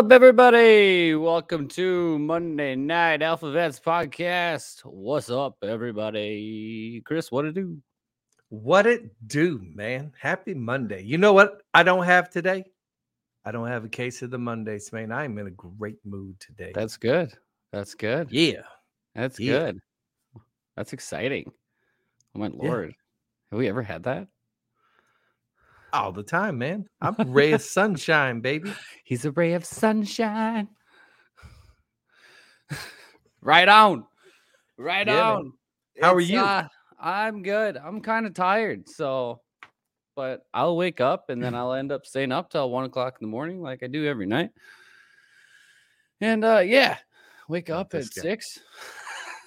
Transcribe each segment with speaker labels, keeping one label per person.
Speaker 1: Up, everybody? Welcome to Monday Night AlphaVets Podcast. What's up, everybody? Chris, what it do?
Speaker 2: What it do, man? Happy Monday. You know what I don't have today? I don't have a case of the Mondays, man. I'm in a great mood today.
Speaker 1: That's good. That's good.
Speaker 2: yeah.
Speaker 1: That's
Speaker 2: yeah.
Speaker 1: good. That's exciting. Oh my
Speaker 2: Yeah.
Speaker 1: lord. Have we ever had that?
Speaker 2: All the time, man. I'm a ray of sunshine, baby.
Speaker 1: He's a ray of sunshine. right on. Right
Speaker 2: Yeah, man.
Speaker 1: on.
Speaker 2: How are you?
Speaker 1: uh, I'm good. I'm kind of tired. So, but I'll wake up and then I'll end up staying up till one o'clock in the morning, like I do every night. And uh yeah, wake up at
Speaker 2: guy.
Speaker 1: six.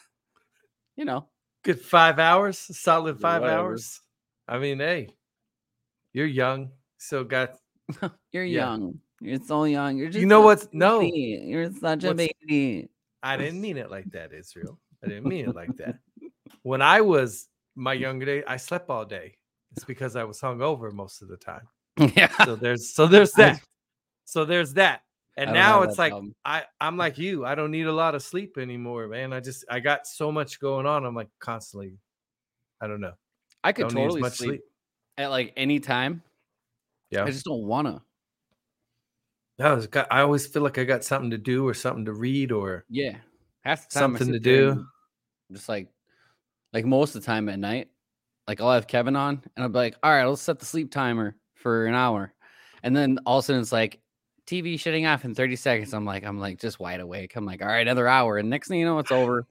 Speaker 1: you know,
Speaker 2: Good five hours, solid five
Speaker 1: whatever.
Speaker 2: hours. I mean, hey, you're young, so got
Speaker 1: you're
Speaker 2: Yeah.
Speaker 1: young. You're so young. You're just
Speaker 2: you know what's no.
Speaker 1: You're such a baby.
Speaker 2: I didn't mean it like that, Israel. I didn't mean it like that. When I was my younger day, I slept all day. It's because I was hungover most of the time.
Speaker 1: yeah.
Speaker 2: So there's so there's that. So there's that. And now it's like
Speaker 1: problem.
Speaker 2: I I'm like you. I don't need a lot of sleep anymore, man. I just I got so much going on. I'm like constantly. I don't know.
Speaker 1: I could
Speaker 2: Don't
Speaker 1: totally sleep,
Speaker 2: sleep.
Speaker 1: At like any time.
Speaker 2: Yeah.
Speaker 1: I just don't wanna.
Speaker 2: No, it's got, I always feel like I got something to do or something to read or
Speaker 1: Yeah. Half the time
Speaker 2: Something to do.
Speaker 1: Just like like most of the time at night. Like I'll have Kevin on and I'll be like, all right, let's set the sleep timer for an hour. And then all of a sudden it's like TV shutting off in 30 seconds. I'm like, I'm like just wide awake. I'm like, all right, another hour. And next thing you know, it's over.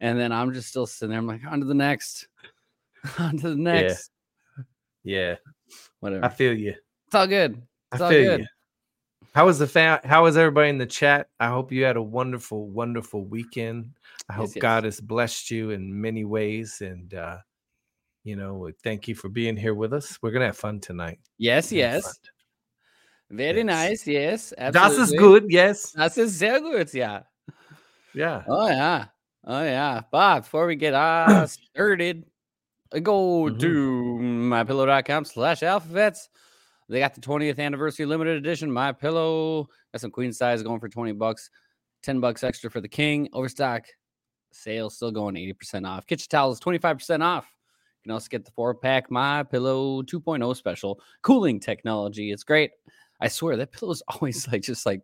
Speaker 1: And then I'm just still sitting there. I'm like, on to the next. on to the next.
Speaker 2: yeah.
Speaker 1: Whatever.
Speaker 2: I feel you.
Speaker 1: it's all good.
Speaker 2: I
Speaker 1: It's all
Speaker 2: feel
Speaker 1: good.
Speaker 2: you. How was the fa- How was everybody in the chat? I hope you had a wonderful, wonderful weekend. I hope
Speaker 1: Yes, yes.
Speaker 2: God has blessed you in many ways, and uh, you know, thank you for being here with us. We're gonna have fun tonight.
Speaker 1: Yes,
Speaker 2: We're gonna have
Speaker 1: yes.
Speaker 2: fun.
Speaker 1: Very
Speaker 2: Yes.
Speaker 1: nice. Yes.
Speaker 2: Das
Speaker 1: Absolutely.
Speaker 2: is good. Yes.
Speaker 1: Das ist sehr gut. Yeah.
Speaker 2: Yeah.
Speaker 1: Oh yeah. Oh yeah. But before we get uh started, go
Speaker 2: Mhm.
Speaker 1: to mypillow.com slash alphavets. They got the 20th anniversary limited edition My Pillow. Got some queen size going for 20 bucks, 10 bucks extra for the king. Overstock sale still going 80% off. Kitchen towels 25% off. You can also get the four pack My Pillow 2.0 special cooling technology. It's great. I swear that pillow is always like just like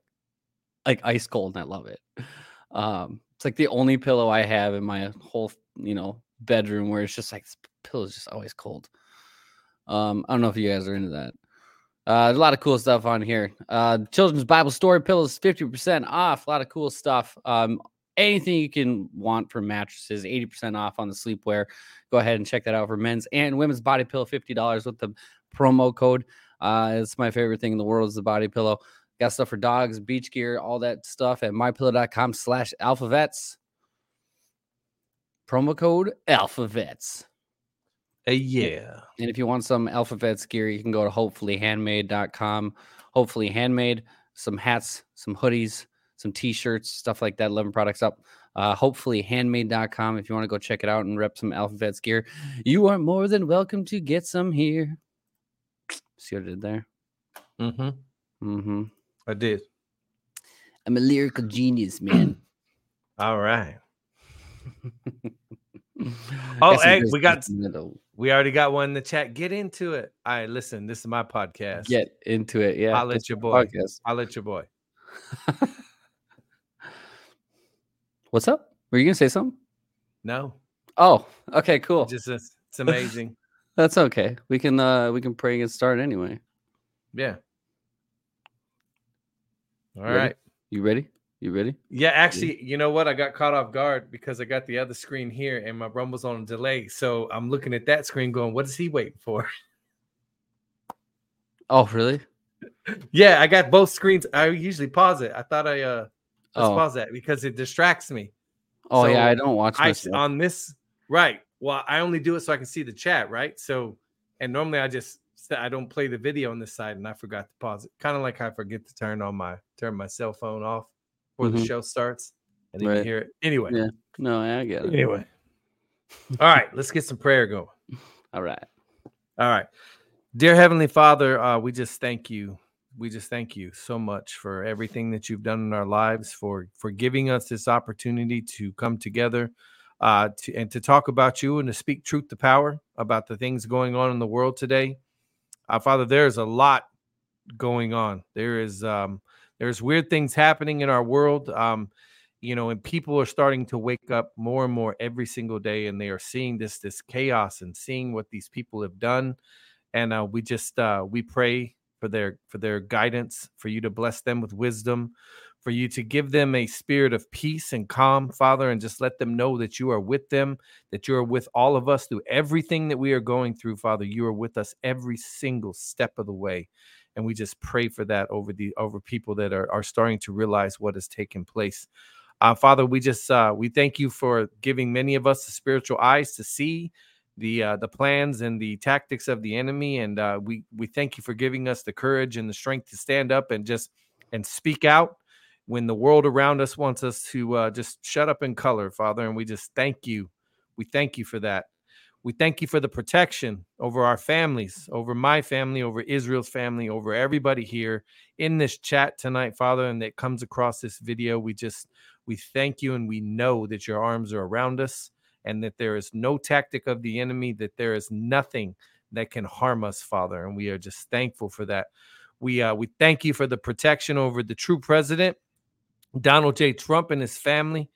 Speaker 1: like ice cold, and I love it. Um, it's like the only pillow I have in my whole, you know, bedroom where it's just like pillow is just always cold. Um, I don't know if you guys are into that. Uh, there's a lot of cool stuff on here. Uh, children's Bible story pillows 50% off. A lot of cool stuff. Um, anything you can want for mattresses, 80% off on the sleepwear. Go ahead and check that out for men's and women's body pillow, $50 with the promo code. Uh, it's my favorite thing in the world is the body pillow. Got stuff for dogs, beach gear, all that stuff at mypillow.com slash alphavets. Promo code alphavets.
Speaker 2: Uh, yeah.
Speaker 1: And if you want some alphavets gear, you can go to hopefullyhandmade.com. Hopefully handmade, some hats, some hoodies, some t-shirts, stuff like that. 11 products up. Uh, hopefullyhandmade.com. If you want to go check it out and rep some alphavets gear, you are more than welcome to get some here. See what I did there?
Speaker 2: Mm-hmm.
Speaker 1: Mm-hmm.
Speaker 2: I did.
Speaker 1: I'm a lyrical genius, man.
Speaker 2: All right. Oh, hey, we got-
Speaker 1: middle.
Speaker 2: We already got one in the chat. Get into it. All right, listen. This is my podcast.
Speaker 1: Get into it. Yeah.
Speaker 2: I'll
Speaker 1: let
Speaker 2: your boy.
Speaker 1: podcast.
Speaker 2: I'll let your boy.
Speaker 1: What's up? Were you gonna say something?
Speaker 2: No,
Speaker 1: Oh, okay, cool.
Speaker 2: just it's, it's amazing.
Speaker 1: That's okay. We can uh we can pray and start anyway.
Speaker 2: yeah. All
Speaker 1: Ready?
Speaker 2: right.
Speaker 1: You ready? You ready?
Speaker 2: Yeah, actually, you know what? I got caught off guard because I got the other screen here and my rumble's on a delay. So I'm looking at that screen going, what is he waiting for?
Speaker 1: Oh, really?
Speaker 2: yeah, I got both screens. I usually pause it. I thought I uh let's
Speaker 1: Oh,
Speaker 2: pause that because it distracts me.
Speaker 1: oh yeah, I don't watch
Speaker 2: I
Speaker 1: my
Speaker 2: on this right. Well, I only do it so I can see the chat, right? So and normally I just I don't play the video on this side and I forgot to pause it. Kind of like I forget to turn on my turn my cell phone off before the
Speaker 1: Mhm.
Speaker 2: show starts I you
Speaker 1: Right.
Speaker 2: hear it. Anyway.
Speaker 1: Yeah. No, I get it.
Speaker 2: Anyway. All right, let's get some prayer going.
Speaker 1: All right.
Speaker 2: All right. Dear Heavenly Father, uh, we just thank you we just thank you so much for everything that you've done in our lives, for for giving us this opportunity to come together, uh, to and to talk about you and to speak truth to power about the things going on in the world today. Uh, Father, there's a lot going on. There is um, there's weird things happening in our world. Um, you know, and people are starting to wake up more and more every single day, and they are seeing this this chaos and seeing what these people have done. And uh, we just uh, we pray for their for their guidance, for you to bless them with wisdom, for you to give them a spirit of peace and calm, Father, and just let them know that you are with them, that you are with all of us through everything that we are going through, Father. You are with us every single step of the way. And we just pray for that over the over people that are, are starting to realize what has taken place. Uh, Father, we just uh, we thank you for giving many of us the spiritual eyes to see the uh, the plans and the tactics of the enemy, and uh, we we thank you for giving us the courage and the strength to stand up and just and speak out when the world around us wants us to uh, just shut up in color, Father. And we just thank you. We thank you for that. We thank you for the protection over our families, over my family, over Israel's family, over everybody here in this chat tonight, Father, and that comes across this video. We just we thank you and we know that your arms are around us and that there is no tactic of the enemy, that there is nothing that can harm us, Father. And we are just thankful for that. We uh, we thank you for the protection over the true president, Donald J. Trump and his family.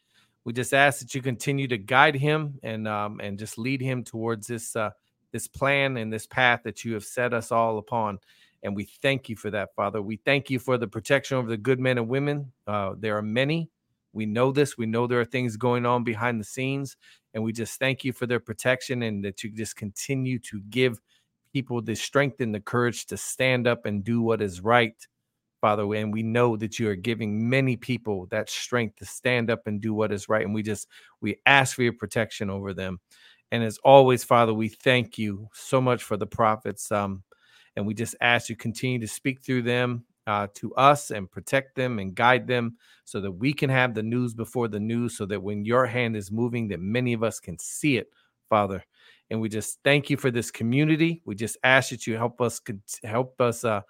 Speaker 2: We just ask that you continue to guide him and um, and just lead him towards this uh, this plan and this path that you have set us all upon. And we thank you for that, Father. We thank you for the protection of the good men and women. Uh, there are many we know this. We know there are things going on behind the scenes. And we just thank you for their protection and that you just continue to give people the strength and the courage to stand up and do what is right, Father. And we know that you are giving many people that strength to stand up and do what is right. And we just, we ask for your protection over them. And as always, Father, we thank you so much for the prophets. Um, and we just ask you continue to speak through them uh, to us and protect them and guide them so that we can have the news before the news so that when your hand is moving that many of us can see it father and we just thank you for this community we just ask that you help us help us uh,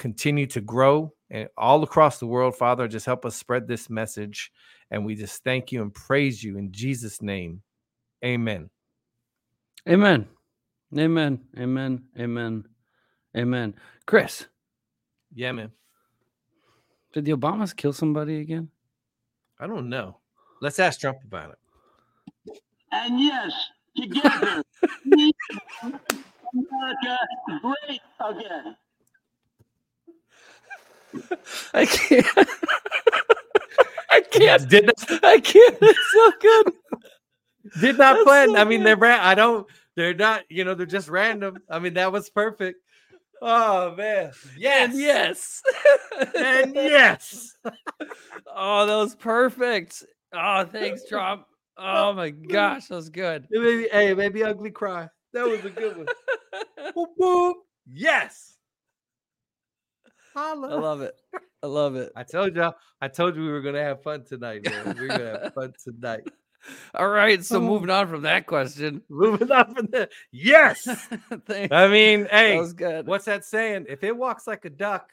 Speaker 2: continue to grow and all across the world father just help us spread this message and we just thank you and praise you in jesus name. Amen.
Speaker 1: Amen. Amen. Amen. Amen. Amen. Chris.
Speaker 2: Yeah man
Speaker 1: did the Obamas kill somebody again?
Speaker 2: I don't know. Let's ask Trump about
Speaker 3: it. And yes, together, we America great again.
Speaker 1: I can't. I can't. Did not, I can't. It's so good.
Speaker 2: Did not That's plan. So I mean, they're ran. I don't. They're not. You know, they're just random. I mean, that was perfect. Oh man.
Speaker 1: Yes. And yes.
Speaker 2: and yes.
Speaker 1: oh, that was perfect. Oh, thanks, Trump. Oh my gosh, that was good.
Speaker 2: It made me, hey, it made me ugly cry. That was a good one. boop, boop. Yes.
Speaker 1: Holla. I love it. I love it.
Speaker 2: I told you. I told you we were gonna have fun tonight, man. We are gonna have fun tonight.
Speaker 1: All right. So oh. moving on from that question.
Speaker 2: Moving on from that. Yes. I mean, hey, that was good. what's that saying? If it walks like a duck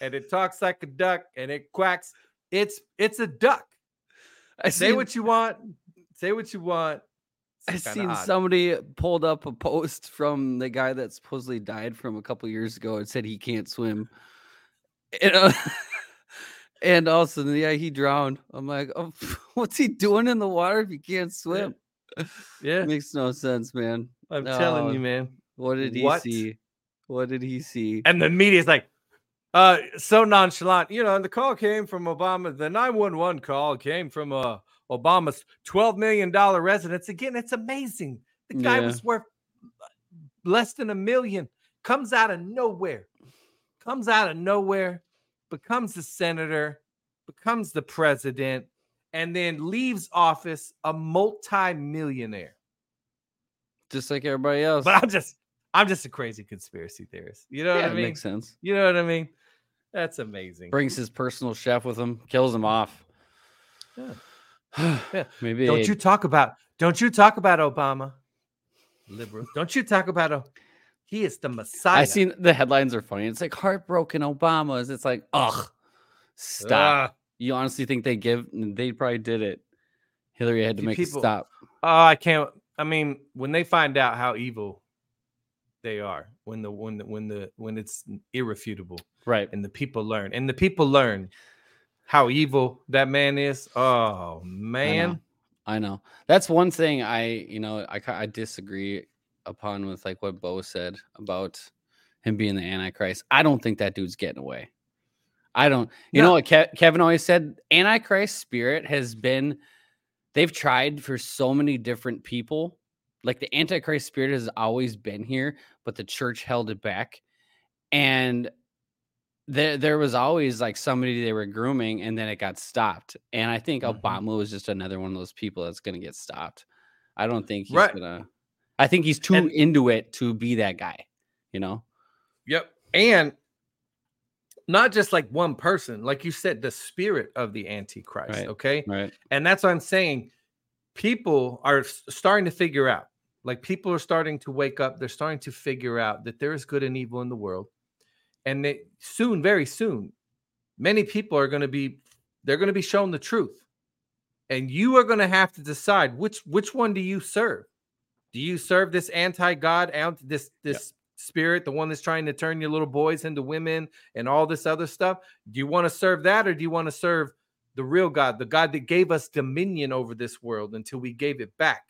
Speaker 2: and it talks like a duck and it quacks, it's it's a duck. I say what you want. Say what you want.
Speaker 1: I seen odd. somebody pulled up a post from the guy that supposedly died from a couple years ago and said he can't swim. You know, and also, yeah, he drowned. I'm like, oh, what's he doing in the water if he can't swim?
Speaker 2: Yeah, yeah.
Speaker 1: makes no sense, man.
Speaker 2: I'm no. telling you, man.
Speaker 1: What did he what? see? What did he see?
Speaker 2: And the media's like, uh, so nonchalant. You know, and the call came from Obama. The 911 call came from uh Obama's 12 million dollar residence. Again, it's amazing. The guy yeah. was worth less than a million. Comes out of nowhere. Comes out of nowhere becomes the senator, becomes the president, and then leaves office a multi-millionaire.
Speaker 1: Just like everybody else.
Speaker 2: But I'm just I'm just a crazy conspiracy theorist. You know yeah, what I mean?
Speaker 1: Makes sense.
Speaker 2: You know what I mean? That's amazing.
Speaker 1: Brings his personal chef with him, kills him off.
Speaker 2: Yeah. yeah. Maybe don't you talk about don't you talk about Obama? Liberal. Don't you talk about He is the Messiah.
Speaker 1: I seen the headlines are funny. It's like heartbroken Obamas. It's like, ugh, stop.
Speaker 2: Ah,
Speaker 1: You honestly think they give? They probably did it. Hillary had to make
Speaker 2: people-
Speaker 1: stop.
Speaker 2: oh, I can't. I mean, when they find out how evil they are, when the when the when the when it's irrefutable,
Speaker 1: Right.
Speaker 2: and the people learn, and the people learn how evil that man is. Oh
Speaker 1: I know.
Speaker 2: man,
Speaker 1: I know. That's one thing I, you know, I I disagree upon with like what Bo said about him being the Antichrist. I don't think that dude's getting away. I don't. You know what Ke- Kevin always said? Antichrist spirit has been. They've tried for so many different people. Like the Antichrist spirit has always been here, but the church held it back. And there, there was always like somebody they were grooming, and then it got stopped. And I think
Speaker 2: Mhm.
Speaker 1: Obama was just another one of those people that's going to get stopped. I don't think he's
Speaker 2: Right.
Speaker 1: gonna. I think he's too
Speaker 2: And-
Speaker 1: into it to be that guy. You know.
Speaker 2: Yep. And not just like one person, like you said, the spirit of the Antichrist.
Speaker 1: Right.
Speaker 2: Okay.
Speaker 1: Right.
Speaker 2: And that's what I'm saying. People are starting to figure out, like, people are starting to wake up. They're starting to figure out that there is good and evil in the world. And they soon, very soon, many people are going to be, they're going to be shown the truth. And you are going to have to decide which which one do you serve? Do you serve this anti-God, ant- this this spirit, the one that's trying to turn your little boys into women and all this other stuff? Do you want to serve that, or do you want to serve the real God, the God that gave us dominion over this world until we gave it back?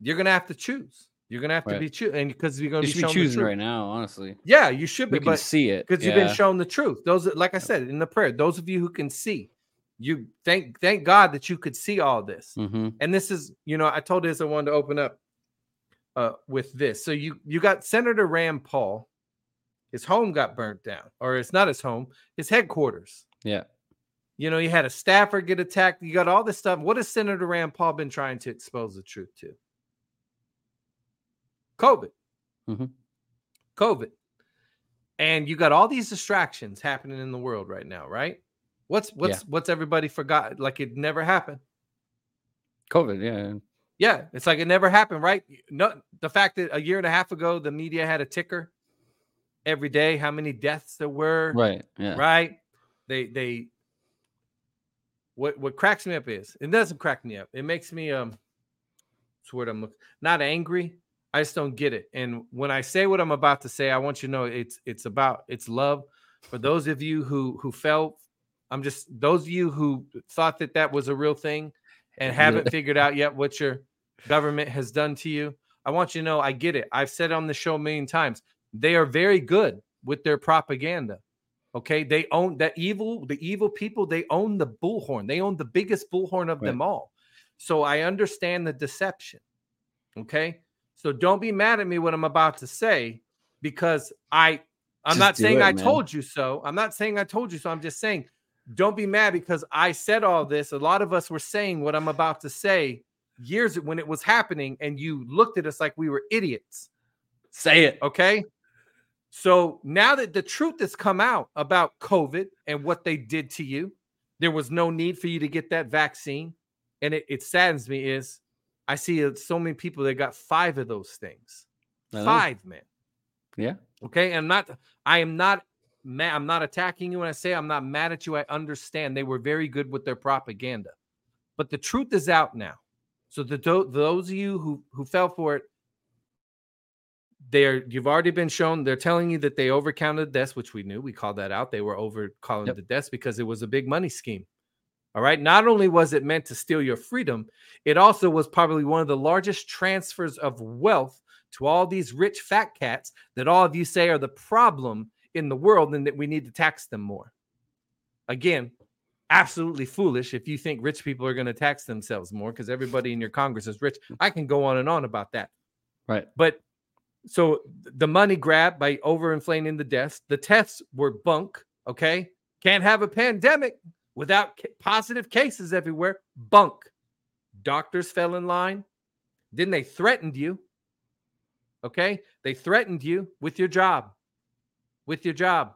Speaker 2: You're gonna have to choose. You're gonna have to be choosing, and because you're gonna
Speaker 1: You
Speaker 2: be
Speaker 1: be choosing right now. Honestly,
Speaker 2: Yeah, you should be,
Speaker 1: we can
Speaker 2: but
Speaker 1: see it
Speaker 2: because you've been shown the truth. Those, like I said in the prayer, those of you who can see, you thank thank God that you could see all this.
Speaker 1: Mhm.
Speaker 2: And this is, you know, I told this I wanted to open up uh, with this. So you you got Senator Rand Paul. His home got burnt down, or it's not his home, his headquarters.
Speaker 1: Yeah.
Speaker 2: You know, you had a staffer get attacked. You got all this stuff. What has Senator Rand Paul been trying to expose the truth to? COVID.
Speaker 1: Mhm.
Speaker 2: COVID. And you got all these distractions happening in the world right now, right? What's what's what's everybody forgot? Like it never happened.
Speaker 1: COVID. Yeah.
Speaker 2: Yeah, it's like it never happened, right? No, the fact that a year and a half ago the media had a ticker every day, how many deaths there were,
Speaker 1: Right. Yeah.
Speaker 2: right? They they what what cracks me up is it doesn't crack me up. It makes me um the word I'm looking not angry. I just don't get it. And when I say what I'm about to say, I want you to know it's it's about it's love. For those of you who who felt, I'm just those of you who thought that that was a real thing and haven't figured out yet what your government has done to you. I want you to know I get it. I've said it on the show a million times. They are very good with their propaganda. Okay, they own that evil, the evil people, they own the bullhorn. They own the biggest bullhorn of
Speaker 1: Right.
Speaker 2: them all. So I understand the deception. Okay. So don't be mad at me what I'm about to say because I I'm
Speaker 1: Just
Speaker 2: not saying
Speaker 1: it,
Speaker 2: I
Speaker 1: man.
Speaker 2: told you so. I'm not saying I told you so. I'm just saying don't be mad because I said all this. A lot of us were saying what I'm about to say years when it was happening, and you looked at us like we were idiots.
Speaker 1: Say it.
Speaker 2: Okay. So now that the truth has come out about COVID and what they did to you, there was no need for you to get that vaccine. And it, it saddens me is I see uh, so many people that got five of those things. Five, man.
Speaker 1: Yeah.
Speaker 2: Okay. I'm not, I am not mad. I'm not attacking you when I say I'm not mad at you. I understand they were very good with their propaganda. But the truth is out now. So the those of you who who fell for it, they're you've already been shown. They're telling you that they overcounted deaths, which we knew. We called that out. They were over calling
Speaker 1: Yep.
Speaker 2: the deaths because it was a big money scheme. All right. Not only was it meant to steal your freedom, it also was probably one of the largest transfers of wealth to all these rich fat cats that all of you say are the problem in the world and that we need to tax them more. Again, absolutely foolish if you think rich people are going to tax themselves more because everybody in your Congress is rich. I can go on and on about that.
Speaker 1: Right.
Speaker 2: But so the money grab by overinflating the deaths, the tests were bunk. Okay. Can't have a pandemic without ca- positive cases everywhere. Bunk. Doctors fell in line. Then they threatened you. Okay. They threatened you with your job. With your job.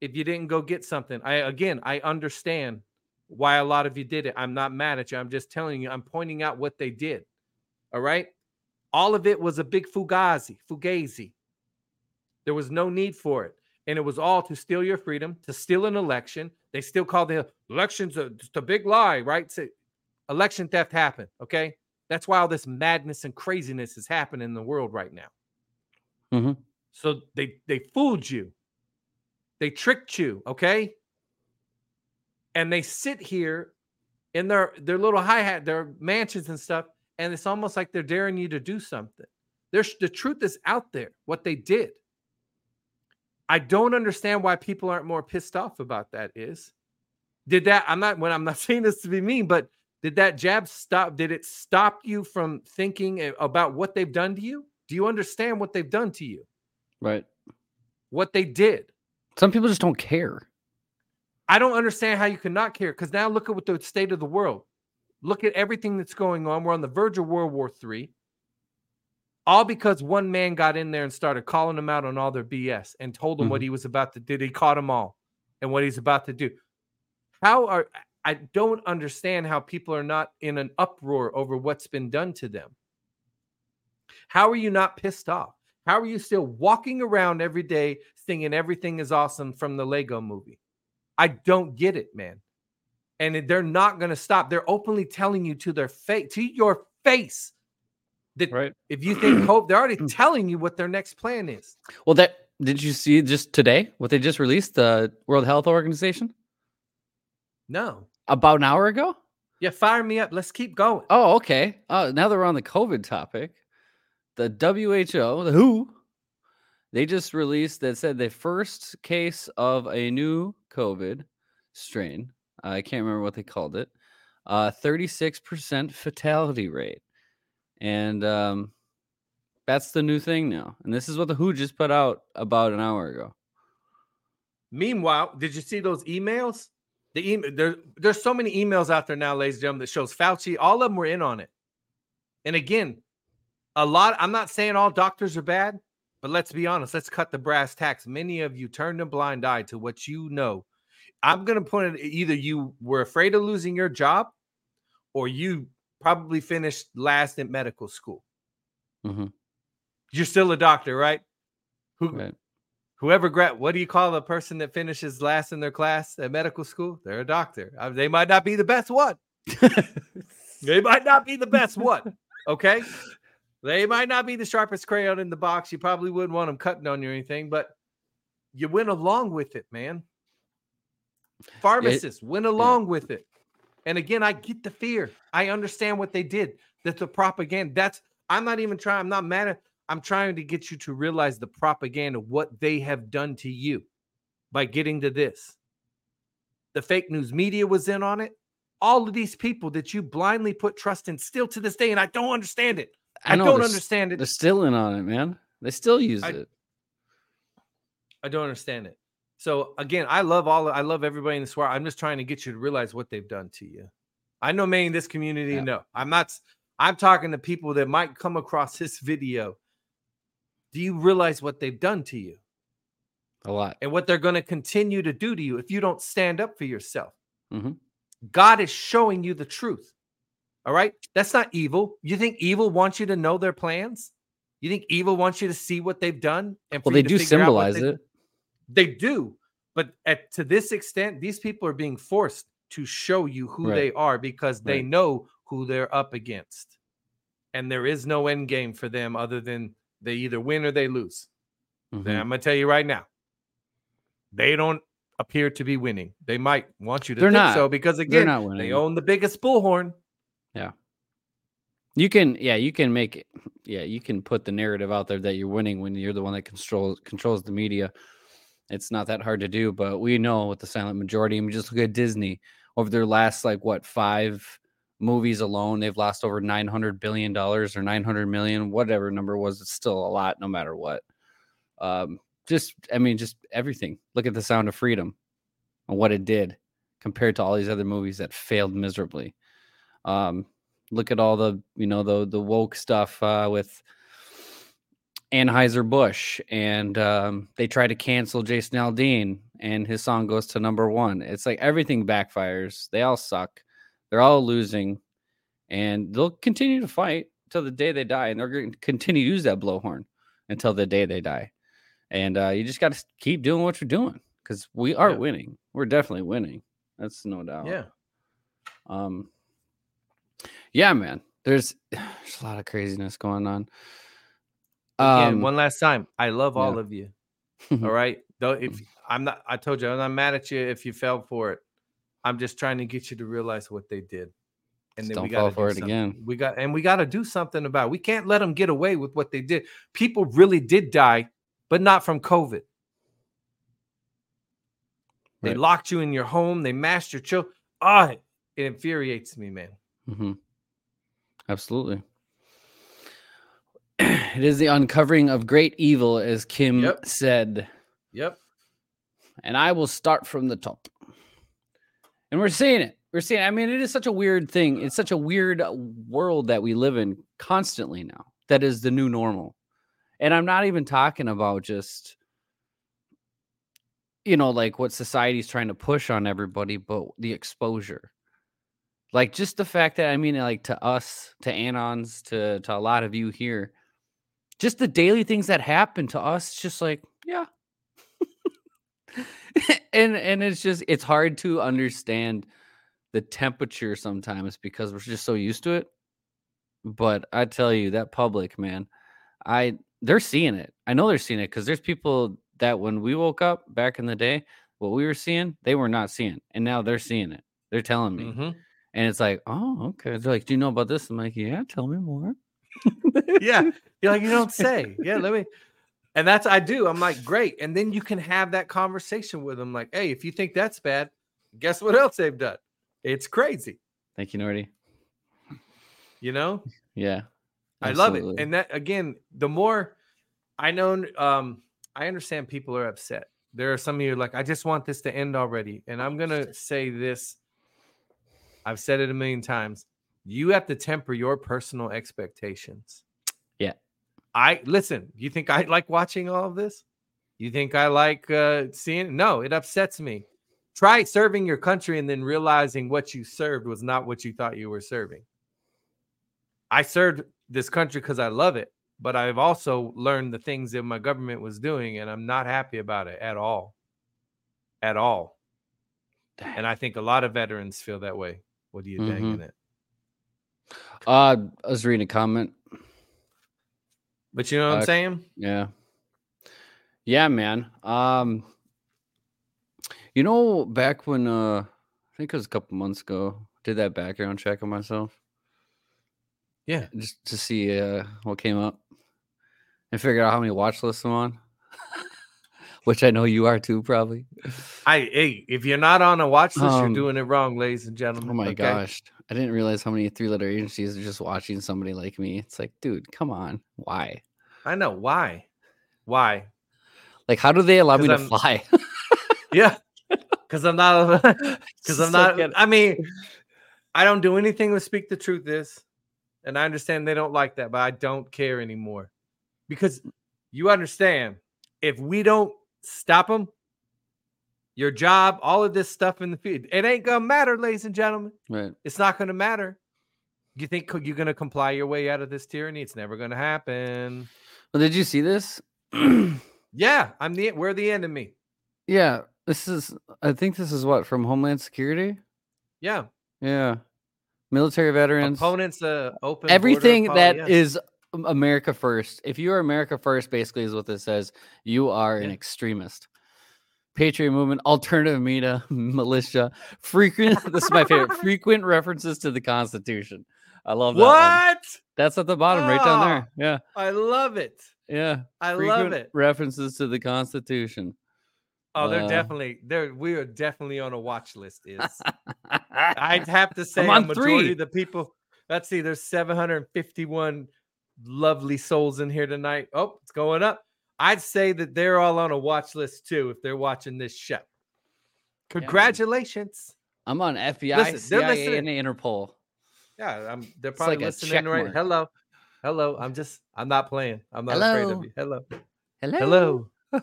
Speaker 2: If you didn't go get something. I again I understand why a lot of you did it. I'm not mad at you. I'm just telling you, I'm pointing out what they did. All right. All of it was a big fugazi, fugazi. There was no need for it. And it was all to steal your freedom, to steal an election. They still call the elections a, just a big lie, right? So election theft happened. Okay. That's why all this madness and craziness is happening in the world right now.
Speaker 1: Mhm.
Speaker 2: So they they fooled you. They tricked you, okay? And they sit here in their their little hi hat, their mansions and stuff, and it's almost like they're daring you to do something. There's the truth is out there. What they did. I don't understand why people aren't more pissed off about that. Is did that? I'm not when I'm not saying this to be mean, but did that jab stop? Did it stop you from thinking about what they've done to you? Do you understand what they've done to you?
Speaker 1: Right.
Speaker 2: What they did?
Speaker 1: Some people just don't care.
Speaker 2: I don't understand how you could cannot care because now look at what the state of the world. Look at everything that's going on. We're on the verge of World War III. All because one man got in there and started calling them out on all their BS and told them what
Speaker 1: Mhm.
Speaker 2: he was about to do. He caught them all and what he's about to do. How are I don't understand how people are not in an uproar over what's been done to them. How are you not pissed off? How are you still walking around every day singing everything is awesome from the Lego movie? I don't get it, man. And they're not going to stop. They're openly telling you to their face, to your face, that
Speaker 1: Right.
Speaker 2: if you think hope, they're already hmm. telling you what their next plan is.
Speaker 1: Well, that did you see just today what they just released? The World Health Organization
Speaker 2: No.
Speaker 1: about an hour ago.
Speaker 2: Yeah, fire me up. Let's keep going.
Speaker 1: Oh, okay. Oh, now that we're on the COVID topic, the WHO, the WHO, they just released that said the first case of a new COVID strain. I can't remember what they called it. Uh, 36% fatality rate. And um, that's the new thing now. And this is what the WHO just put out about an hour ago.
Speaker 2: Meanwhile, did you see those emails? The email there, there's so many emails out there now, ladies and gentlemen, that shows Fauci. All of them were in on it. And again, a lot. I'm not saying all doctors are bad, but let's be honest. Let's cut the brass tacks. Many of you turned a blind eye to what you know. I'm gonna put it either you were afraid of losing your job, or you probably finished last in medical school.
Speaker 1: Mhm.
Speaker 2: You're still a doctor, right? Who
Speaker 1: Right.
Speaker 2: whoever grad what do you call a person that finishes last in their class at medical school they're a doctor Uh, they might not be the best one they might not be the best one okay they might not be the sharpest crayon in the box. You probably wouldn't want them cutting on you or anything but you went along with it man. Pharmacists went along with it. And again i get the fear. I understand what they did. That the propaganda. That's i'm not even trying i'm not mad at I'm trying to get you to realize the propaganda, what they have done to you by getting to this. The fake news media was in on it. All of these people that you blindly put trust in still to this day, and I don't understand it. I,
Speaker 1: know,
Speaker 2: don't understand it.
Speaker 1: They're still in on it, man. They still use
Speaker 2: I-
Speaker 1: it.
Speaker 2: I don't understand it. So again, I love all I love everybody in this world. I'm just trying to get you to realize what they've done to you. I know many in this community
Speaker 1: Yeah.
Speaker 2: know. I'm not I'm talking to people that might come across this video. Do you realize what they've done to you?
Speaker 1: A lot.
Speaker 2: and what they're going to continue to do to you if you don't stand up for yourself.
Speaker 1: Mhm.
Speaker 2: God is showing you the truth. All right. That's not evil. You think evil wants you to know their plans? You think evil wants you to see what they've done? And
Speaker 1: Well, they do
Speaker 2: figure out what
Speaker 1: symbolize
Speaker 2: they-
Speaker 1: it.
Speaker 2: They do. But at to this extent, these people are being forced to show you who
Speaker 1: Right.
Speaker 2: they are because they
Speaker 1: Right.
Speaker 2: know who they're up against. And there is no end game for them other than they either win or they lose.
Speaker 1: Mhm.
Speaker 2: I'm gonna tell you right now, they don't appear to be winning. They might want you to
Speaker 1: They're
Speaker 2: think
Speaker 1: not.
Speaker 2: so because again, they own the biggest bullhorn.
Speaker 1: You can, yeah, you can make it. Yeah, you can put the narrative out there that you're winning when you're the one that controls controls the media. It's not that hard to do, but we know with the silent majority. I mean, just look at Disney over their last like what five movies alone, they've lost over nine hundred billion dollars or nine hundred million, whatever number was. It's still a lot, no matter what. Um, just, I mean, just everything. Look at the Sound of Freedom and what it did compared to all these other movies that failed miserably. Um, look at all the you know the the woke stuff uh, with Anheuser Busch, and um, they try to cancel Jason Aldean, and his song goes to number one. It's like everything backfires. They all suck. They're all losing, and they'll continue to fight. till the day they die, and they're going to continue to use that blowhorn until the day they die. And uh, you just got to keep doing what you're doing because we are
Speaker 2: Yeah.
Speaker 1: winning. We're definitely winning. That's no doubt.
Speaker 2: Yeah.
Speaker 1: Um. Yeah, man. There's there's a lot of craziness going on.
Speaker 2: Again,
Speaker 1: Um,
Speaker 2: one last time. I love all
Speaker 1: yeah.
Speaker 2: of you. All right. Though if I'm not I told you I'm not mad at you if you fell for it. I'm just trying to get you to realize what they did. And then we
Speaker 1: don't fall
Speaker 2: got
Speaker 1: for it
Speaker 2: something.
Speaker 1: again.
Speaker 2: We got and we got to do something about. It. We can't let them get away with what they did. People really did die, but not from COVID. They
Speaker 1: Right.
Speaker 2: locked you in your home. They mashed your children. Ah, it infuriates me, man.
Speaker 1: Mhm. Absolutely. It is the uncovering of great evil, as Kim
Speaker 2: Yep.
Speaker 1: said.
Speaker 2: Yep.
Speaker 1: and I will start from the top. And we're seeing it. We're seeing. I mean, it is such a weird thing. It's such a weird world that we live in constantly now. That is the new normal. And I'm not even talking about just you know, like what society's trying to push on everybody, but the exposure. Like just the fact that I mean, like to us, to Anons, to to a lot of you here, just the daily things that happen to us, it's just like, yeah, and and it's just it's hard to understand the temperature sometimes because we're just so used to it. But i tell you that public man i they're seeing it. I know they're seeing it because there's people that when we woke up back in the day what we were seeing they were not seeing and now they're seeing it. They're telling me.
Speaker 2: Mhm.
Speaker 1: And it's like oh okay they're like do you know about this i'm like yeah tell me more
Speaker 2: yeah. You're like, you don't say. Yeah, let me. And that's I do. I'm like, great. And then you can have that conversation with them, like, hey, if you think that's bad, guess what else they've done? It's crazy,
Speaker 1: thank you nordy
Speaker 2: you know?
Speaker 1: yeah
Speaker 2: I love it. And that again, the more I know, um, I understand people are upset. There are some of you like, I just want this to end already. And I'm gonna say this. I've said it a million times. You have to temper your personal expectations.
Speaker 1: Yeah.
Speaker 2: I listen, you think I like watching all of this? You think I like uh seeing no, it upsets me. Try serving your country and then realizing what you served was not what you thought you were serving. I served this country because I love it, but I've also learned the things that my government was doing, and I'm not happy about it at all. At all. And I think a lot of veterans feel that way. What do you
Speaker 1: Mhm.
Speaker 2: dang in it?
Speaker 1: uh i was reading a comment
Speaker 2: But you know what I'm
Speaker 1: Uh,
Speaker 2: saying?
Speaker 1: Yeah. Yeah, man. Um you know, back when uh I think it was a couple months ago, did that background check on myself
Speaker 2: Yeah.
Speaker 1: just to see uh what came up and figure out how many watch lists I'm on. Which I know you are too, probably.
Speaker 2: I hey, if you're not on a watch list,
Speaker 1: Um,
Speaker 2: you're doing it wrong, ladies and gentlemen.
Speaker 1: Oh my
Speaker 2: okay?
Speaker 1: gosh. I didn't realize how many three letter agencies are just watching somebody like me. It's like, dude, come on. Why?
Speaker 2: I know why. Why?
Speaker 1: Like, how do they allow me to
Speaker 2: 'Cause I'm-
Speaker 1: fly?
Speaker 2: Yeah. Because I'm not because I'm not. I mean, I don't do anything with speak the truth is. And I understand they don't like that, but I don't care anymore. Because you understand, if we don't stop them, your job, all of this stuff in the field, it ain't gonna matter, ladies and gentlemen.
Speaker 1: right.
Speaker 2: It's not gonna matter. You think you're gonna comply your way out of this tyranny? It's never gonna happen.
Speaker 1: Well, did you see this?
Speaker 2: Yeah, I'm the we're the enemy.
Speaker 1: Yeah, this is. I think this is what from Homeland Security.
Speaker 2: Yeah.
Speaker 1: Yeah, military veterans.
Speaker 2: Opponents uh open
Speaker 1: Everything that
Speaker 2: yeah.
Speaker 1: is America first. If you are America first, basically is what this says. You are an extremist. Patriot movement, alternative media, militia, frequent. this is my favorite. Frequent references to the Constitution. I love that. one.
Speaker 2: What?
Speaker 1: That's at the bottom, right down there. Yeah,
Speaker 2: I love it.
Speaker 1: yeah.
Speaker 2: I
Speaker 1: Frequent
Speaker 2: love it.
Speaker 1: References to the Constitution.
Speaker 2: Oh, they're
Speaker 1: Uh,
Speaker 2: definitely they're we are definitely on a watch list. Is I'd have to say
Speaker 1: on
Speaker 2: a majority
Speaker 1: three.
Speaker 2: of the people. Let's see, there's 751 lovely souls in here tonight. Oh, it's going up. I'd say that they're all on a watch list too if they're watching this show. Congratulations.
Speaker 1: I'm on FBI,
Speaker 2: Listen,
Speaker 1: CIA, and Interpol.
Speaker 2: Yeah, I'm, they're probably
Speaker 1: like
Speaker 2: listening right.
Speaker 1: mark.
Speaker 2: Hello. Hello. I'm just I'm not playing. I'm not afraid of you. Hello.
Speaker 1: Hello.
Speaker 2: Hello.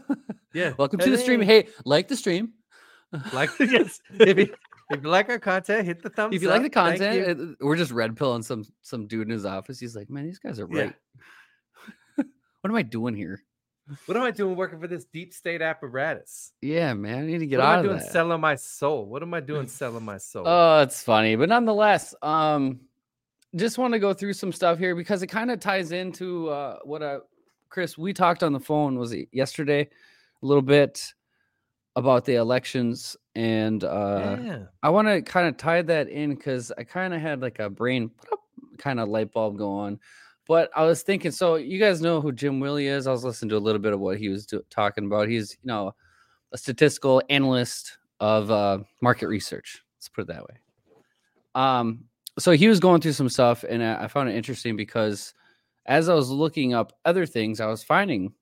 Speaker 2: Yeah.
Speaker 1: Welcome to the stream. Hey, like the stream.
Speaker 2: Like yes. If you, if you like our content, hit the thumbs up.
Speaker 1: if you like the content, uh, we're just red pilling some some dude in his office. He's like, man, these guys are
Speaker 2: Yeah.
Speaker 1: right. what am I doing here?
Speaker 2: what am I doing working for this deep state apparatus?
Speaker 1: Yeah, man, I need to get
Speaker 2: what
Speaker 1: out
Speaker 2: am I
Speaker 1: of
Speaker 2: doing
Speaker 1: that.
Speaker 2: selling my soul? What am I doing selling my soul?
Speaker 1: Oh, it's funny, but nonetheless, um, just want to go through some stuff here because it kind of ties into uh, what uh, Chris we talked on the phone was it yesterday a little bit about the elections, and uh,
Speaker 2: yeah.
Speaker 1: I want to kind of tie that in because I kind of had like a brain kind of light bulb go on. But I was thinking, so you guys know who Jim Willie is. I was listening to a little bit of what he was do- talking about. He's, you know, a statistical analyst of uh, market research. Let's put it that way. Um, so he was going through some stuff, and I I found it interesting because as I was looking up other things, I was finding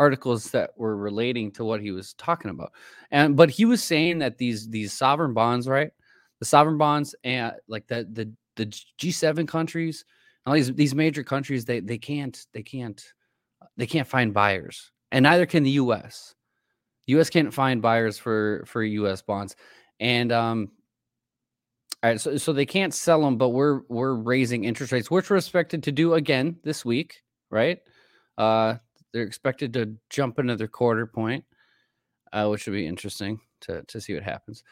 Speaker 1: articles that were relating to what he was talking about. And but he was saying that these these sovereign bonds, right? The sovereign bonds and like the the the G7 countries, all these these major countries, they they can't they can't they can't find buyers, and neither can the U.S. U.S. can't find buyers for for U.S. bonds, and um, all right, so so they can't sell them, but we're we're raising interest rates, which we're expected to do again this week, right? Uh, they're expected to jump another quarter point, uh, which would be interesting to to see what happens.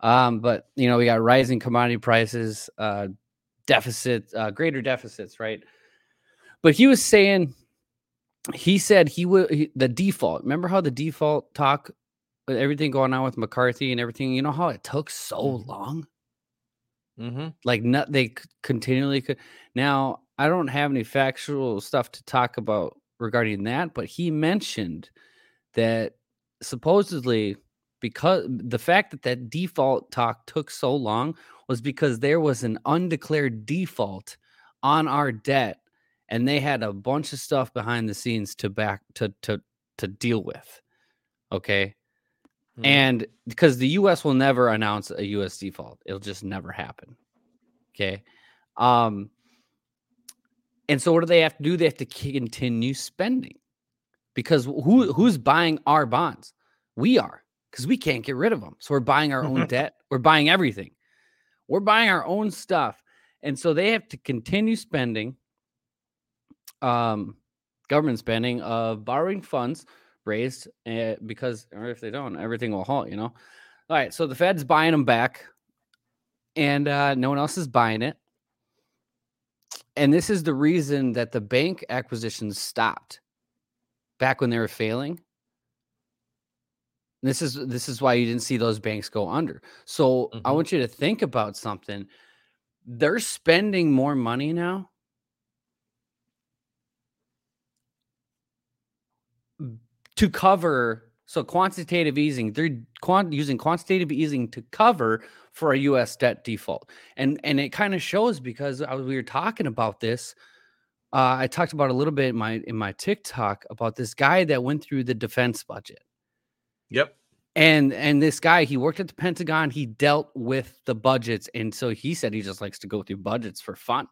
Speaker 1: Um, but you know, we got rising commodity prices, uh, deficit, uh, greater deficits, right? But he was saying, he said he would the default. Remember how the default talk, with everything going on with McCarthy and everything. You know how it took so
Speaker 2: Mhm.
Speaker 1: long
Speaker 2: Mm-hmm.
Speaker 1: like not they continually could now i don't have any factual stuff to talk about regarding that but he mentioned that supposedly because the fact that that default talk took so long was because there was an undeclared default on our debt and they had a bunch of stuff behind the scenes to back to to to deal with okay
Speaker 2: Mm-hmm.
Speaker 1: and because the US will never announce a US default, it'll just never happen. Okay. Um, and so what do they have to do? They have to continue spending because who who's buying our bonds? We are because we can't get rid of them. So we're buying our own debt. We're buying everything. We're buying our own stuff. And so they have to continue spending um government spending of borrowing funds raised uh, because or if they don't everything will halt you know all right so the fed's buying them back and uh, no one else is buying it and this is the reason that the bank acquisitions stopped back when they were failing. This is this is why you didn't see those banks go under. So i
Speaker 2: Mhm.
Speaker 1: want you to think about something. They're spending more money now. To cover so quantitative easing they're quant- using quantitative easing to cover for a US debt default. And and it kind of shows because was, we were talking about this uh, I talked about a little bit in my in my TikTok about this guy that went through the defense budget.
Speaker 2: Yep.
Speaker 1: and and this guy he worked at the Pentagon he dealt with the budgets and so he said he just likes to go through budgets for fun.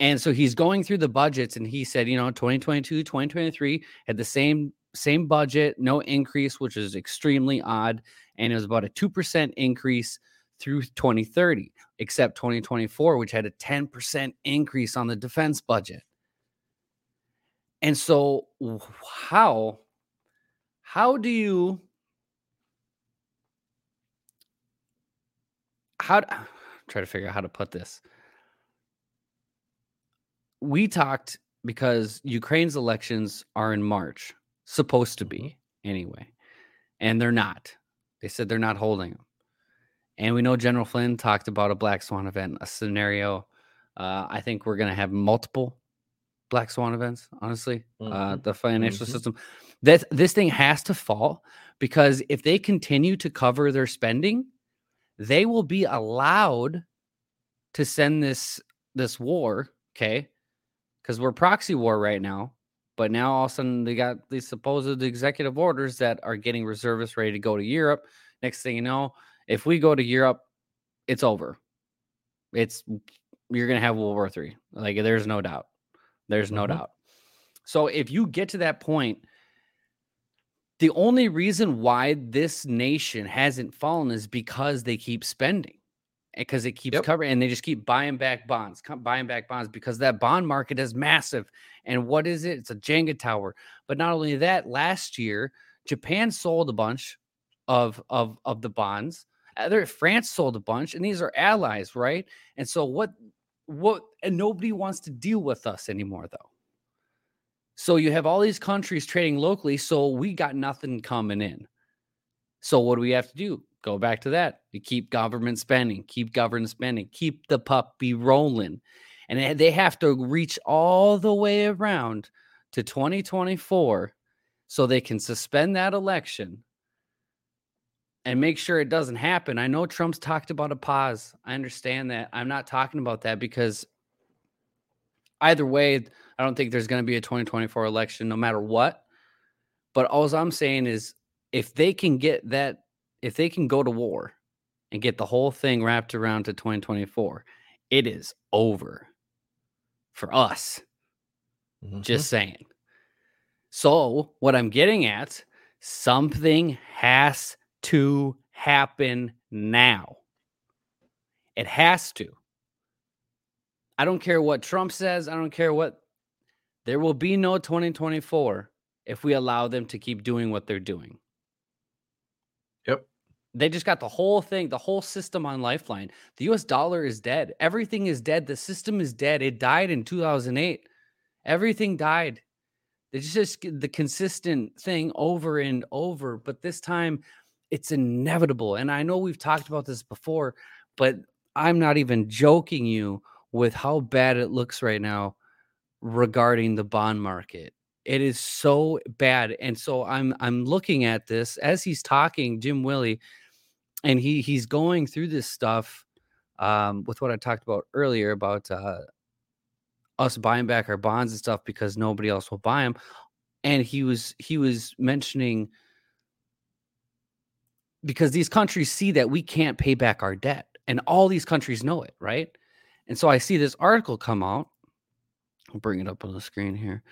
Speaker 1: And so he's going through the budgets and he said you know 2022 2023 had the same same budget no increase which is extremely odd and it was about a 2% increase through 2030 except 2024 which had a 10% increase on the defense budget and so how how do you how try to figure out how to put this we talked because Ukraine's elections are in March, supposed to be mm-hmm. anyway, and they're not. They said they're not holding them. And we know General Flynn talked about a black swan event, a scenario. Uh, I think we're going to have multiple black swan events, honestly. Uh,
Speaker 2: Mhm.
Speaker 1: the financial
Speaker 2: Mhm.
Speaker 1: system. That this thing has to fall because if they continue to cover their spending, they will be allowed to send this this war, okay? Because we're proxy war right now, but now all of a sudden they got these supposed executive orders that are getting reservists ready to go to Europe. Next thing you know, if we go to Europe, it's over. It's you're gonna have World War Three. Like there's no doubt. There's no
Speaker 2: Mhm.
Speaker 1: doubt. So if you get to that point, the only reason why this nation hasn't fallen is because they keep spending because it keeps
Speaker 2: Yep.
Speaker 1: covering and they just keep buying back bonds, buying back bonds because that bond market is massive. And what is it? It's a Jenga tower. But not only that, last year Japan sold a bunch of of of the bonds. Uh, Other France sold a bunch, and these are allies, right? And so what what and nobody wants to deal with us anymore, though. So you have all these countries trading locally, so we got nothing coming in. So what do we have to do? Go back to that. You keep government spending, keep government spending, keep the puppy rolling. And they have to reach all the way around to 2024 so they can suspend that election and make sure it doesn't happen. I know Trump's talked about a pause. I understand that. I'm not talking about that because either way, I don't think there's going to be a 2024 election no matter what. But all I'm saying is if they can get that, if they can go to war and get the whole thing wrapped around to 2024, it is over for us.
Speaker 2: Mhm.
Speaker 1: Just saying. So, what I'm getting at, something has to happen now. It has to. I don't care what Trump says. I don't care what. There will be no 2024 if we allow them to keep doing what they're doing.
Speaker 2: Yep.
Speaker 1: They just got the whole thing, the whole system on lifeline. The US dollar is dead. Everything is dead. The system is dead. It died in 2008. Everything died. It's just the consistent thing over and over. But this time it's inevitable. And I know we've talked about this before, but I'm not even joking you with how bad it looks right now regarding the bond market. It is so bad. And so I'm I'm looking at this as he's talking, Jim Willie, and he he's going through this stuff um, with what I talked about earlier about uh, us buying back our bonds and stuff because nobody else will buy them. And he was he was mentioning because these countries see that we can't pay back our debt, and all these countries know it, right? And so I see this article come out. I'll bring it up on the screen here.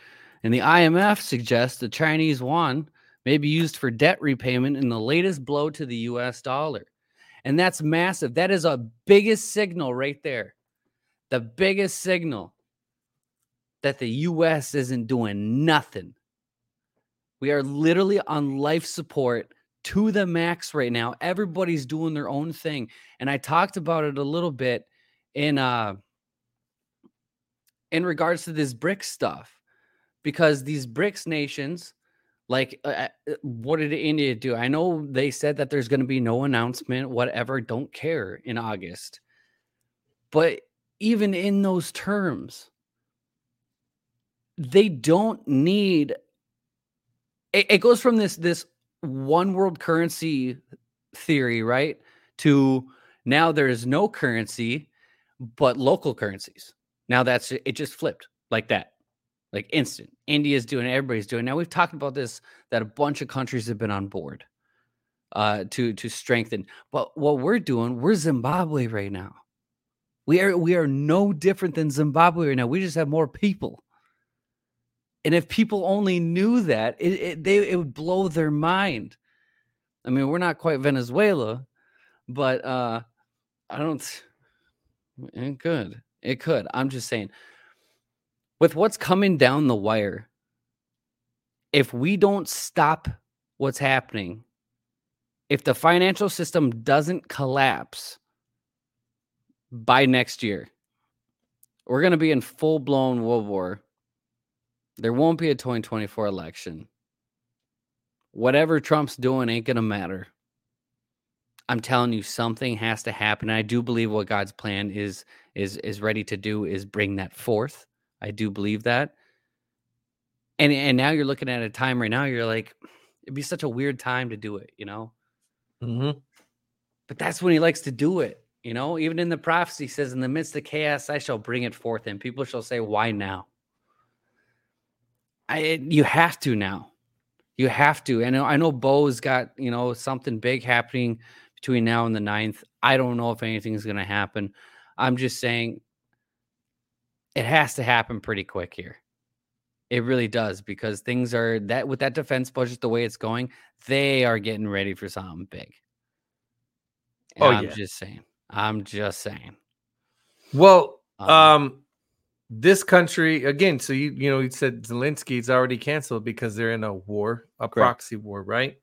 Speaker 1: And the IMF suggests the Chinese yuan may be used for debt repayment in the latest blow to the US dollar. And that's massive. That is a biggest signal right there. The biggest signal that the US isn't doing nothing. We are literally on life support to the max right now. Everybody's doing their own thing. And I talked about it a little bit in uh in regards to this BRICS stuff because these BRICS nations like uh, uh, what did India do? I know they said that there's going to be no announcement whatever, don't care in August. But even in those terms they don't need it, it goes from this this one world currency theory, right? To now there is no currency but local currencies. Now that's it just flipped like that. Like instant. India's doing everybody's doing. Now we've talked about this that a bunch of countries have been on board uh to to strengthen. But what we're doing, we're Zimbabwe right now. We are we are no different than Zimbabwe right now. We just have more people. And if people only knew that, it, it they it would blow their mind. I mean, we're not quite Venezuela, but uh I don't it could. It could. I'm just saying with what's coming down the wire, if we don't stop what's happening, if the financial system doesn't collapse by next year, we're going to be in full blown World War. There won't be a 2024 election. Whatever Trump's doing ain't going to matter. I'm telling you, something has to happen. And I do believe what God's plan is is is ready to do is bring that forth. I do believe that. And and now you're looking at a time right now, you're like, it'd be such a weird time to do it, you know?
Speaker 2: Mhm.
Speaker 1: But that's when he likes to do it. You know, even in the prophecy he says, In the midst of chaos, I shall bring it forth, and people shall say, Why now? I you have to now. You have to. And I know, I know Bo's got, you know, something big happening between now and the ninth. I don't know if anything's gonna happen. I'm just saying it has to happen pretty quick here. It really does because things are that with that defense budget the way it's going, they are getting ready for something big. And
Speaker 2: Oh,
Speaker 1: I'm
Speaker 2: yeah.
Speaker 1: just saying. I'm just saying.
Speaker 2: Well,
Speaker 1: Um,
Speaker 2: um, this country again. So you you know you said Zelensky's already canceled because they're in a war, a
Speaker 1: Correct.
Speaker 2: proxy war, right?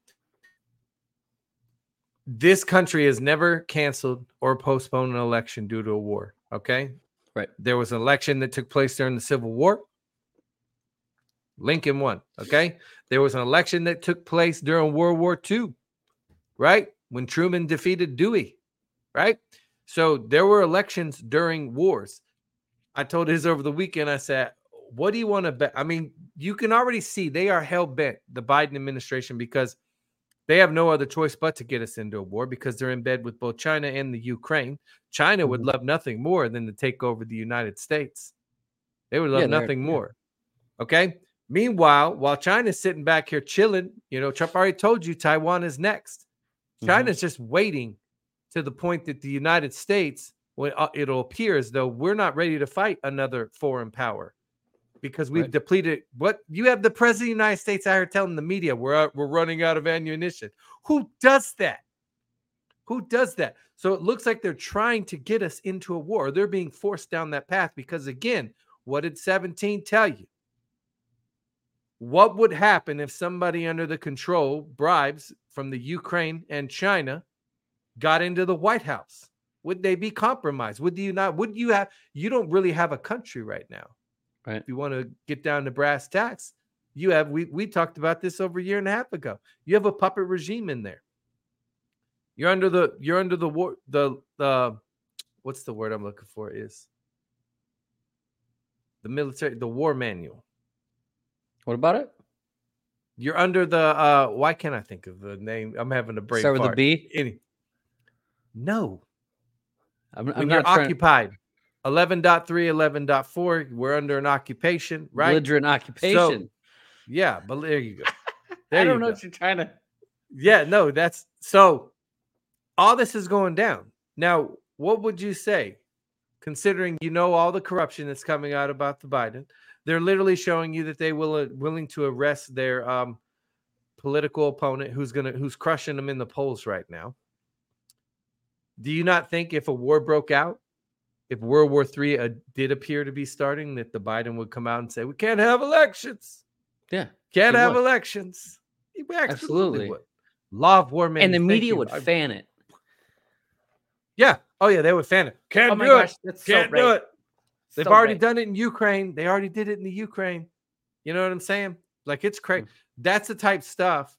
Speaker 2: This country has never canceled or postponed an election due to a war. Okay,
Speaker 1: Right.
Speaker 2: There was an election that took place during the Civil War. Lincoln won. Okay. There was an election that took place during World War II, right? When Truman defeated Dewey, right? So there were elections during wars. I told his over the weekend, I said, What do you want to bet? I mean, you can already see they are hell bent, the Biden administration, because they have no other choice but to get us into a war because they're in bed with both China and the Ukraine. China would
Speaker 1: Mhm.
Speaker 2: love nothing more than to take over the United States. They would love
Speaker 1: Yeah,
Speaker 2: nothing
Speaker 1: yeah.
Speaker 2: more. Okay. Meanwhile, while China's sitting back here chilling, you know, Trump already told you Taiwan is next. China's just waiting to the point that the United States, when uh, it'll appear as though we're not ready to fight another foreign power because we've
Speaker 1: Right.
Speaker 2: depleted what you have the president of the United States out here telling the media we're out, we're running out of ammunition. Who does that? Who does that? So it looks like they're trying to get us into a war. They're being forced down that path because again, what did 17 tell you? What would happen if somebody under the control bribes from the Ukraine and China got into the White House? Would they be compromised? Would you not? Would you have? You don't really have a country right now.
Speaker 1: Right.
Speaker 2: If you want to get down to brass tacks, you have. We we talked about this over a year and a half ago. You have a puppet regime in there. You're under the. You're under the war. The the. What's the word I'm looking for? Is the military the war manual.
Speaker 1: What about it?
Speaker 2: You're under the. uh Why can't I think of the name? I'm having a brain.
Speaker 1: Start with a
Speaker 2: fart.
Speaker 1: B.
Speaker 2: Any. No.
Speaker 1: I'm,
Speaker 2: when
Speaker 1: I'm
Speaker 2: you're occupied 11.3 11.4 we're under an occupation right
Speaker 1: Belligerent occupation.
Speaker 2: So, yeah but there you go
Speaker 1: I don't know
Speaker 2: go.
Speaker 1: what you're trying to.
Speaker 2: yeah no that's so all this is going down now what would you say considering you know all the corruption that's coming out about the biden they're literally showing you that they will uh, willing to arrest their um political opponent who's gonna who's crushing them in the polls right now do you not think if a war broke out if World War III uh, did appear to be starting, that the Biden would come out and say, "We can't have elections.
Speaker 1: Yeah.
Speaker 2: Can't have
Speaker 1: would.
Speaker 2: elections." He absolutely,
Speaker 1: Absolutely.
Speaker 2: Law of war, man.
Speaker 1: and the media would fan it.
Speaker 2: yeah. Oh yeah, they would fan it. Can't
Speaker 1: oh
Speaker 2: do
Speaker 1: gosh,
Speaker 2: it. Can't
Speaker 1: right.
Speaker 2: do it. They've
Speaker 1: So
Speaker 2: already
Speaker 1: right.
Speaker 2: done it in Ukraine. They already did it in the Ukraine. You know what I'm saying? Like it's crazy.
Speaker 1: Mm.
Speaker 2: That's the type stuff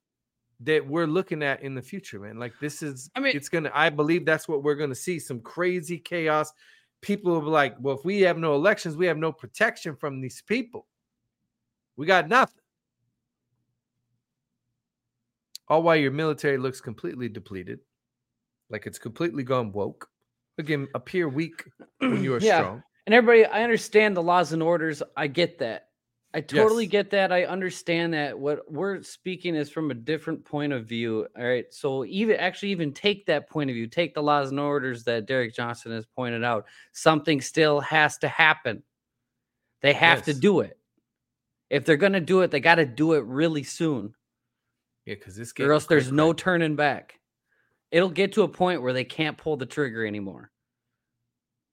Speaker 2: that we're looking at in the future, man. Like this is
Speaker 1: I mean-
Speaker 2: it's gonna I believe that's what we're gonna see. Some crazy chaos. People will be like, well, if we have no elections, we have no protection from these people. We got nothing. All while your military looks completely depleted, like it's completely gone woke. Again, appear weak when you are
Speaker 1: Yeah.
Speaker 2: strong.
Speaker 1: And everybody, I understand the laws and orders. I get that. I totally
Speaker 2: Yes.
Speaker 1: get that. I understand that. What we're speaking is from a different point of view. All right. So even actually even take that point of view, take the laws and orders that Derek Johnson has pointed out. Something still has to happen. They have to do it. If they're gonna do it, they got to do it really soon,
Speaker 2: Yeah, because this game
Speaker 1: or else there's
Speaker 2: cray-cray.
Speaker 1: no turning back. It'll get to a point where they can't pull the trigger anymore.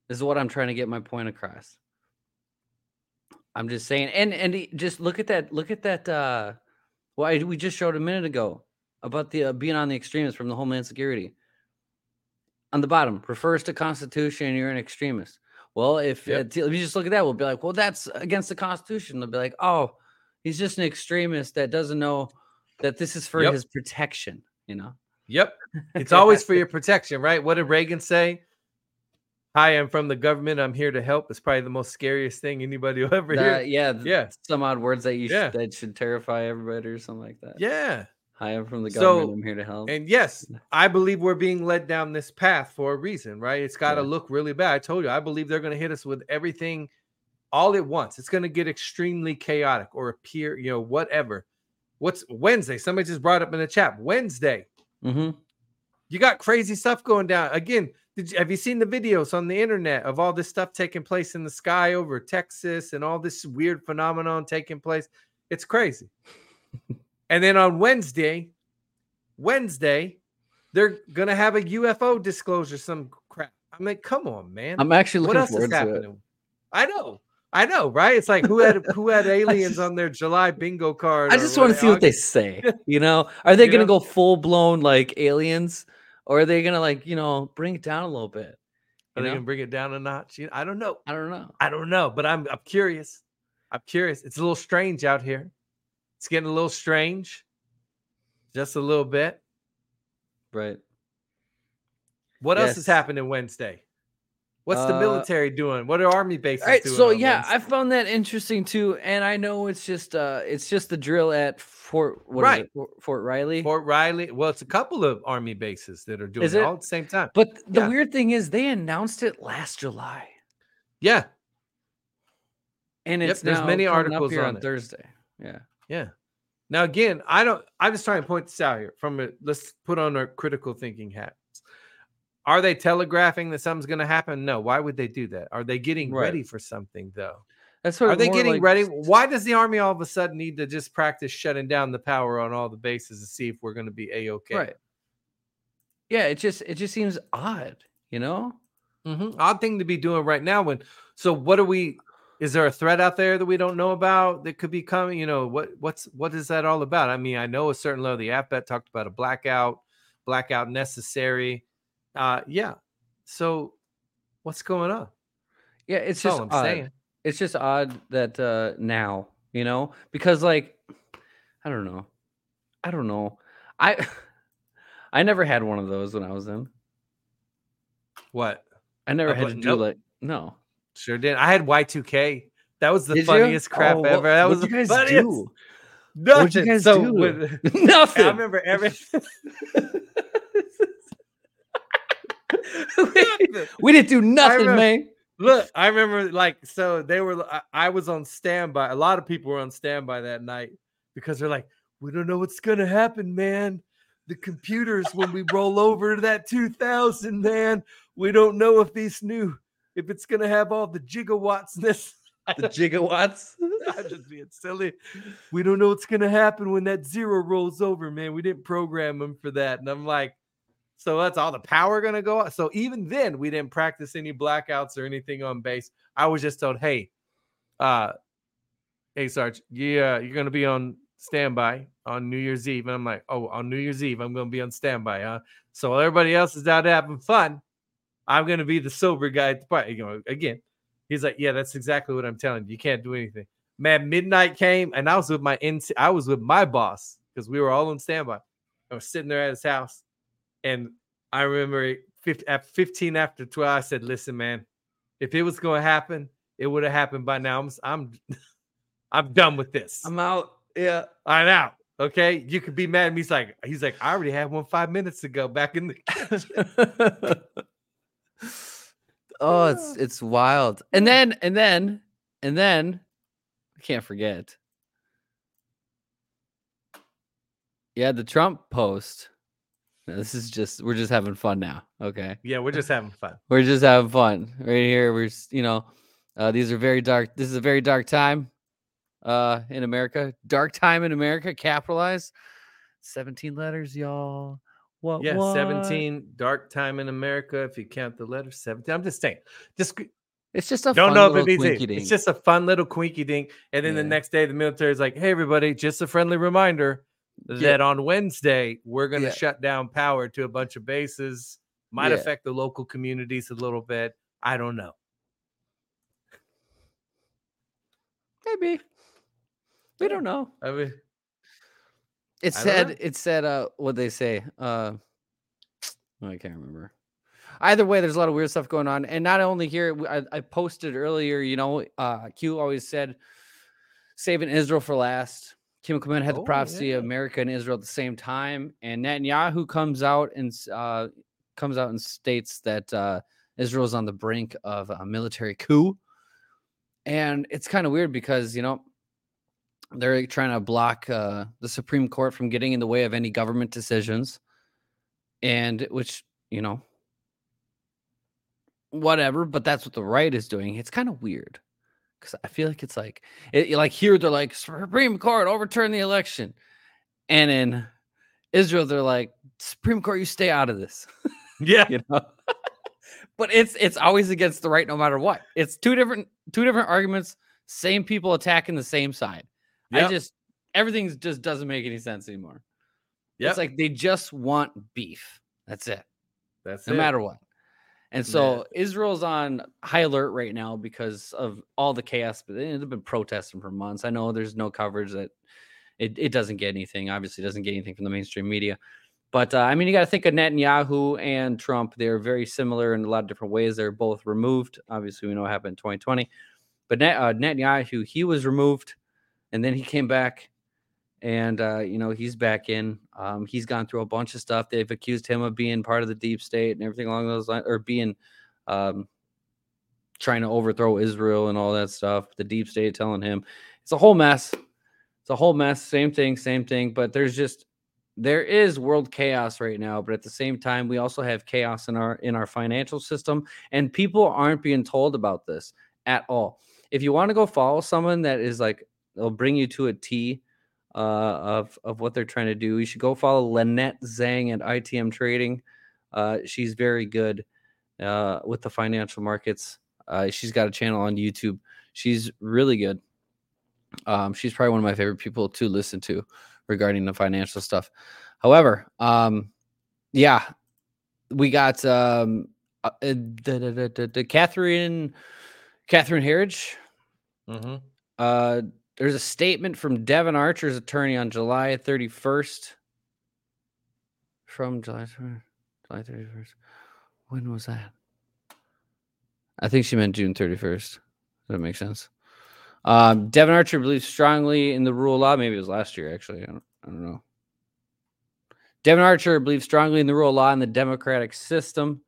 Speaker 1: This is what I'm trying to get my point across. I'm just saying, and and just look at that. Look at that. uh Why we just showed a minute ago about the uh, being on the extremists from the Homeland Security. On the bottom, refers to Constitution, and you're an extremist. Well, if,
Speaker 2: Yep.
Speaker 1: uh, if you just look at that, we'll be like, well, that's against the Constitution. They'll be like, oh, he's just an extremist that doesn't know that this is for
Speaker 2: Yep.
Speaker 1: his protection. You know.
Speaker 2: Yep. It's always for your protection, right? What did Reagan say? Hi, I'm from the government. I'm here to help. It's probably the most scariest thing anybody will ever
Speaker 1: That-
Speaker 2: hear.
Speaker 1: yeah,
Speaker 2: Yeah.
Speaker 1: Some odd words that you
Speaker 2: Yeah.
Speaker 1: should, that should terrify everybody or something like that.
Speaker 2: Yeah.
Speaker 1: Hi, I'm from the
Speaker 2: So-
Speaker 1: government. I'm here to help.
Speaker 2: And yes, I believe we're being led down this path for a reason, right? It's got to
Speaker 1: Yeah.
Speaker 2: look really bad. I told you, I believe they're going to hit us with everything all at once. It's going to get extremely chaotic or appear, you know, whatever. What's Wednesday? Somebody just brought up in the chat. Wednesday.
Speaker 1: hmm
Speaker 2: You got crazy stuff going down. Again, Did you, have you seen the videos on the internet of all this stuff taking place in the sky over Texas and all this weird phenomenon taking place? It's crazy. and then on Wednesday, Wednesday, they're gonna have a UFO disclosure, some crap. I'm like, come on, man.
Speaker 1: I'm actually
Speaker 2: what
Speaker 1: looking
Speaker 2: else is
Speaker 1: forward to it.
Speaker 2: happening? I know, I know, right? It's like who had who had aliens
Speaker 1: just-
Speaker 2: on their July bingo card?
Speaker 1: I just want to see what they say. You know, are they
Speaker 2: You
Speaker 1: gonna
Speaker 2: know?
Speaker 1: go full blown like aliens, or are they gonna like you know bring it down a little bit?
Speaker 2: Are they
Speaker 1: know?
Speaker 2: gonna bring it down a notch? You know, I don't know.
Speaker 1: I don't know.
Speaker 2: I don't know, but I'm I'm curious. I'm curious. It's a little strange out here. It's getting a little strange. Just a little bit.
Speaker 1: Right.
Speaker 2: What else is
Speaker 1: Yes.
Speaker 2: happening Wednesday? What's the
Speaker 1: Uh,
Speaker 2: military doing? What are army bases
Speaker 1: right.
Speaker 2: doing?
Speaker 1: So yeah, I found that interesting too, and I know it's just uh it's just the drill at Fort what is
Speaker 2: Right.
Speaker 1: it, Fort, Fort Riley.
Speaker 2: Fort Riley. Well, it's a couple of army bases that are doing it
Speaker 1: it?
Speaker 2: all at the same time.
Speaker 1: But the
Speaker 2: Yeah.
Speaker 1: weird thing is, they announced it last July,
Speaker 2: Yeah,
Speaker 1: and
Speaker 2: Yep,
Speaker 1: it's
Speaker 2: there's many articles on
Speaker 1: on. Thursday. Yeah.
Speaker 2: yeah. Now again, I don't. I'm just trying to point this out here. From a let's put on our critical thinking hats. Are they telegraphing that something's going to happen? No. Why would they do that? Are they getting
Speaker 1: Right.
Speaker 2: ready for something though?
Speaker 1: That's what
Speaker 2: Are they getting
Speaker 1: like-
Speaker 2: ready? Why does the army all of a sudden need to just practice shutting down the power on all the bases to see if we're going to be a okay?
Speaker 1: Right. Yeah, it just it just seems odd, you know.
Speaker 2: Mhm. Odd thing to be doing right now. When so, what are we? Is there a threat out there that we don't know about that could be coming? You know what? What's what is that all about? I mean, I know a certain level. The AFBET talked about a blackout, blackout necessary. Uh, yeah. So, what's going on?
Speaker 1: Yeah, it's
Speaker 2: That's
Speaker 1: just odd.
Speaker 2: saying.
Speaker 1: It's just odd that uh now, you know, because like I don't know. I don't know. I I never had one of those when I was in.
Speaker 2: What?
Speaker 1: I never had to do
Speaker 2: nope.
Speaker 1: like no.
Speaker 2: Sure did. I had Y2K. That was the
Speaker 1: Did you?
Speaker 2: funniest crap
Speaker 1: Oh,
Speaker 2: ever. That was the
Speaker 1: you guys
Speaker 2: funniest.
Speaker 1: do?
Speaker 2: Nothing.
Speaker 1: What'd you guys
Speaker 2: so
Speaker 1: do?
Speaker 2: when-
Speaker 1: Nothing.
Speaker 2: I remember every.
Speaker 1: we didn't do nothing,
Speaker 2: remember-
Speaker 1: man.
Speaker 2: Look, I remember like so they were. I, I was on standby. A lot of people were on standby that night because they're like, we don't know what's gonna happen, man. The computers when we roll over to that 2000, man, we don't know if these new if it's gonna have all the gigawatts. This
Speaker 1: The gigawatts.
Speaker 2: I'm just being silly. We don't know what's gonna happen when that zero rolls over, man. We didn't program them for that. And I'm like, so that's all the power gonna go out. So even then, we didn't practice any blackouts or anything on base. I was just told, hey, uh, hey Sarge, yeah, you're gonna be on standby on New Year's Eve. And I'm like, oh, on New Year's Eve, I'm gonna be on standby, huh? So while everybody else is out having fun, I'm gonna be the sober guy at the party. You know, again, he's like, yeah, that's exactly what I'm telling you. You can't do anything. Man, midnight came, and I was with my NC, I was with my boss because we were all on standby. I was sitting there at his house, and I remember at 15 after 12, I said, "Listen, man, if it was going to happen, it would have happened by now. I'm I'm I'm done with this. I'm,
Speaker 1: I'm out. Yeah.
Speaker 2: I'm out. Okay, you could be mad at me. He's like, he's like, I already had one five minutes ago back in the.
Speaker 1: oh, it's it's wild. And then and then and then I can't forget. Yeah, the Trump post. This is just we're just having fun now. Okay.
Speaker 2: yeah, we're just having fun.
Speaker 1: We're just having fun. Right here. We're you know, uh, these are very dark. This is a very dark time uh in America. Dark time in America, capitalized. 17 letters, y'all. What
Speaker 2: Yeah,
Speaker 1: what?
Speaker 2: 17 dark time in America. If you count the letters, 17. I'm just saying, just
Speaker 1: It's just a
Speaker 2: don't
Speaker 1: fun
Speaker 2: know if it
Speaker 1: little
Speaker 2: means. It's just a fun little quinky dink. And then the next day, the military is like, hey, everybody, just a friendly reminder that on Wednesday, we're going to
Speaker 1: Yeah.
Speaker 2: shut down power to a bunch of bases. Might
Speaker 1: Yeah.
Speaker 2: affect the local communities a little bit. I don't know.
Speaker 1: maybe. We don't know.
Speaker 2: I mean,
Speaker 1: It said
Speaker 2: know.
Speaker 1: it said uh what they say. Uh oh, I can't remember. Either way, there's a lot of weird stuff going on. And not only here, I, I posted earlier, you know, uh Q always said saving Israel for last. Kim Clement had the
Speaker 2: Oh,
Speaker 1: prophecy
Speaker 2: yeah.
Speaker 1: of America and Israel at the same time. And Netanyahu comes out and uh comes out and states that uh is on the brink of a military coup. And it's kind of weird because, you know, they're trying to block uh, the Supreme Court from getting in the way of any government decisions, and which you know, whatever, but that's what the right is doing. It's kind of weird because I feel like it's like it, like here they're like Supreme Court overturn the election, and in Israel they're like Supreme Court, you stay out of this.
Speaker 2: Yeah.
Speaker 1: you know. but it's it's always against the right no matter what. It's two different two different arguments, same people attacking the same side. I just everything just doesn't make any sense anymore.
Speaker 2: Yep.
Speaker 1: It's like they just want beef. That's it
Speaker 2: That's
Speaker 1: no
Speaker 2: it.
Speaker 1: matter what. And
Speaker 2: Yeah.
Speaker 1: so Israel's on high alert right now because of all the chaos. But they've been protesting for months. I know there's no coverage that it, it doesn't get anything. Obviously, it doesn't get anything from the mainstream media. But uh, I mean, you got to think of Netanyahu and Trump. They're very similar in a lot of different ways. They're both removed. Obviously, we know what happened in 2020. But Net, uh, Netanyahu, he was removed, and then he came back, and uh, you know he's back in. Um, he's gone through a bunch of stuff. They've accused him of being part of the deep state and everything along those lines, or being um, trying to overthrow Israel and all that stuff. The deep state telling him it's a whole mess. It's a whole mess. Same thing, same thing. But there's just there is world chaos right now. But at the same time, we also have chaos in our in our financial system, and people aren't being told about this at all. If you want to go follow someone that is like they'll bring you to a T uh, of of what they're trying to do, you should go follow Lynette Zhang at ITM Trading. Uh, she's very good uh, with the financial markets. Uh, she's got a channel on YouTube. She's really good. Um, she's probably one of my favorite people to listen to regarding the financial stuff. However, um, yeah, we got um, uh, uh, the, the, the Catherine Catherine Herridge.
Speaker 2: Mm-hmm.
Speaker 1: Uh, there's a statement from Devon Archer's attorney on July 31st. From July, 30 July 31st. When was that? I think she meant June 31st. Does that make sense? Um, Devon Archer believes strongly in the rule of law. Maybe it was last year, actually. I don't, I don't know. Devon Archer believes strongly in the rule of law and the democratic system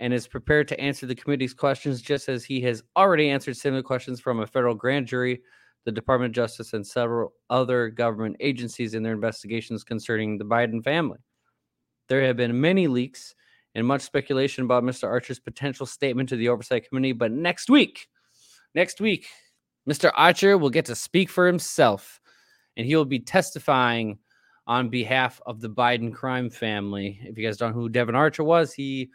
Speaker 1: and is prepared to answer the committee's questions just as he has already answered similar questions from a federal grand jury, the Department of Justice, and several other government agencies in their investigations concerning the Biden family. There have been many leaks and much speculation about Mr. Archer's potential statement to the Oversight Committee, but next week, next week, Mr. Archer will get to speak for himself and he will be testifying on behalf of the Biden crime family. If you guys don't know who Devon Archer was, he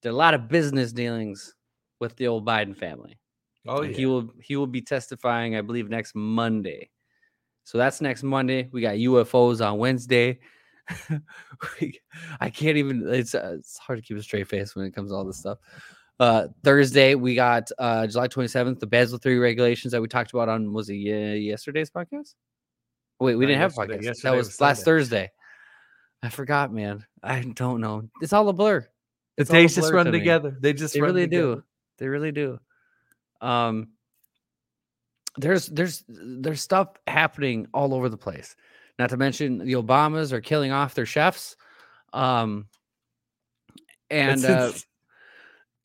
Speaker 1: did a lot of business dealings with the old Biden family.
Speaker 2: Oh yeah.
Speaker 1: He will he will be testifying, I believe, next Monday. So that's next Monday. We got UFOs on Wednesday. We- I can't even. It's uh, it's hard to keep a straight face when it comes to all this stuff. Uh, Thursday we got uh, July twenty seventh, the Basel three regulations that we talked about on was it ye- yesterday's podcast? Wait, we
Speaker 2: Not
Speaker 1: didn't have a podcast.
Speaker 2: Yesterday
Speaker 1: That was,
Speaker 2: was
Speaker 1: last
Speaker 2: Sunday.
Speaker 1: Thursday. I forgot, man. I don't know. It's all a blur.
Speaker 2: The
Speaker 1: It's all a
Speaker 2: days just run
Speaker 1: to
Speaker 2: together. They just
Speaker 1: They
Speaker 2: run
Speaker 1: really
Speaker 2: together.
Speaker 1: do. They really do. Um there's there's there's stuff happening all over the place. Not to mention the Obamas are killing off their chefs. Um and uh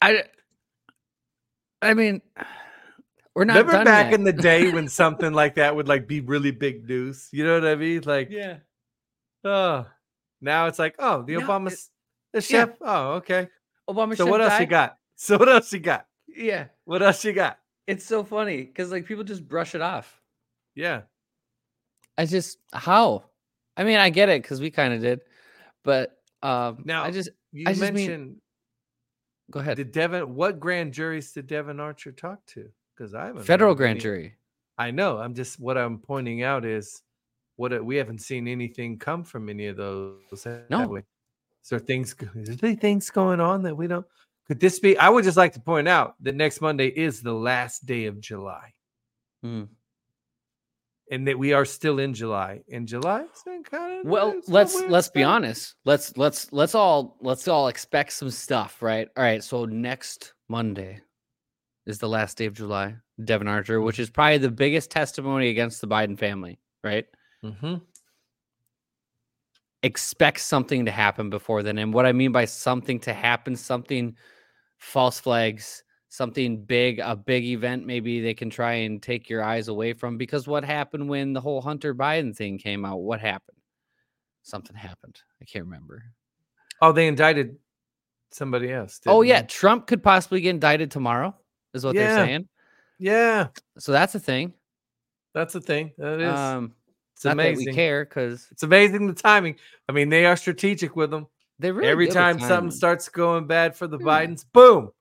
Speaker 1: I I mean we're not
Speaker 2: remember back
Speaker 1: yet.
Speaker 2: in the day when something like that would like be really big news. You know what I mean? Like,
Speaker 1: yeah.
Speaker 2: oh, now it's like, oh, the
Speaker 1: No,
Speaker 2: Obama,
Speaker 1: it-
Speaker 2: the chef. Oh, okay.
Speaker 1: Obama
Speaker 2: So what else you got? So what else you got?
Speaker 1: Yeah.
Speaker 2: What else you got?
Speaker 1: It's so funny because like people just brush it off.
Speaker 2: Yeah.
Speaker 1: I just how? I mean, I get it because we kind of did, but um
Speaker 2: Now,
Speaker 1: I just
Speaker 2: You
Speaker 1: I just mean-
Speaker 2: mentioned
Speaker 1: go ahead.
Speaker 2: did Devon? What grand juries did Devon Archer talk to? Because I haven't.
Speaker 1: Federal grand
Speaker 2: any-
Speaker 1: jury.
Speaker 2: I know. I'm just what I'm pointing out is what we haven't seen anything come from any of those. have
Speaker 1: No.
Speaker 2: we? Is there things? Is there things going on that we don't? Could this be? I would just like to point out that next Monday is the last day of July,
Speaker 1: Mm.
Speaker 2: and that we are still in July. And July's been kind of
Speaker 1: Well, let's let's be honest. Let's let's let's all let's all expect some stuff, right? All right. So next Monday is the last day of July. Devon Archer, which is probably the biggest testimony against the Biden family, right?
Speaker 2: hmm
Speaker 1: Expect something to happen before then. And what I mean by something to happen, something false flags, something big, a big event, maybe they can try and take your eyes away from. Because what happened when the whole Hunter Biden thing came out? What happened? Something happened. I can't remember.
Speaker 2: Oh, they indicted somebody else.
Speaker 1: Oh yeah,
Speaker 2: they?
Speaker 1: Trump could possibly get indicted tomorrow. Is what
Speaker 2: Yeah.
Speaker 1: they're saying.
Speaker 2: yeah,
Speaker 1: So that's a thing.
Speaker 2: that's the thing. That is.
Speaker 1: Um,
Speaker 2: it's amazing.
Speaker 1: we care because
Speaker 2: It's amazing the timing. I mean, they are strategic with them.
Speaker 1: They really
Speaker 2: Every time something starts going bad for the
Speaker 1: Yeah.
Speaker 2: Bidens, boom.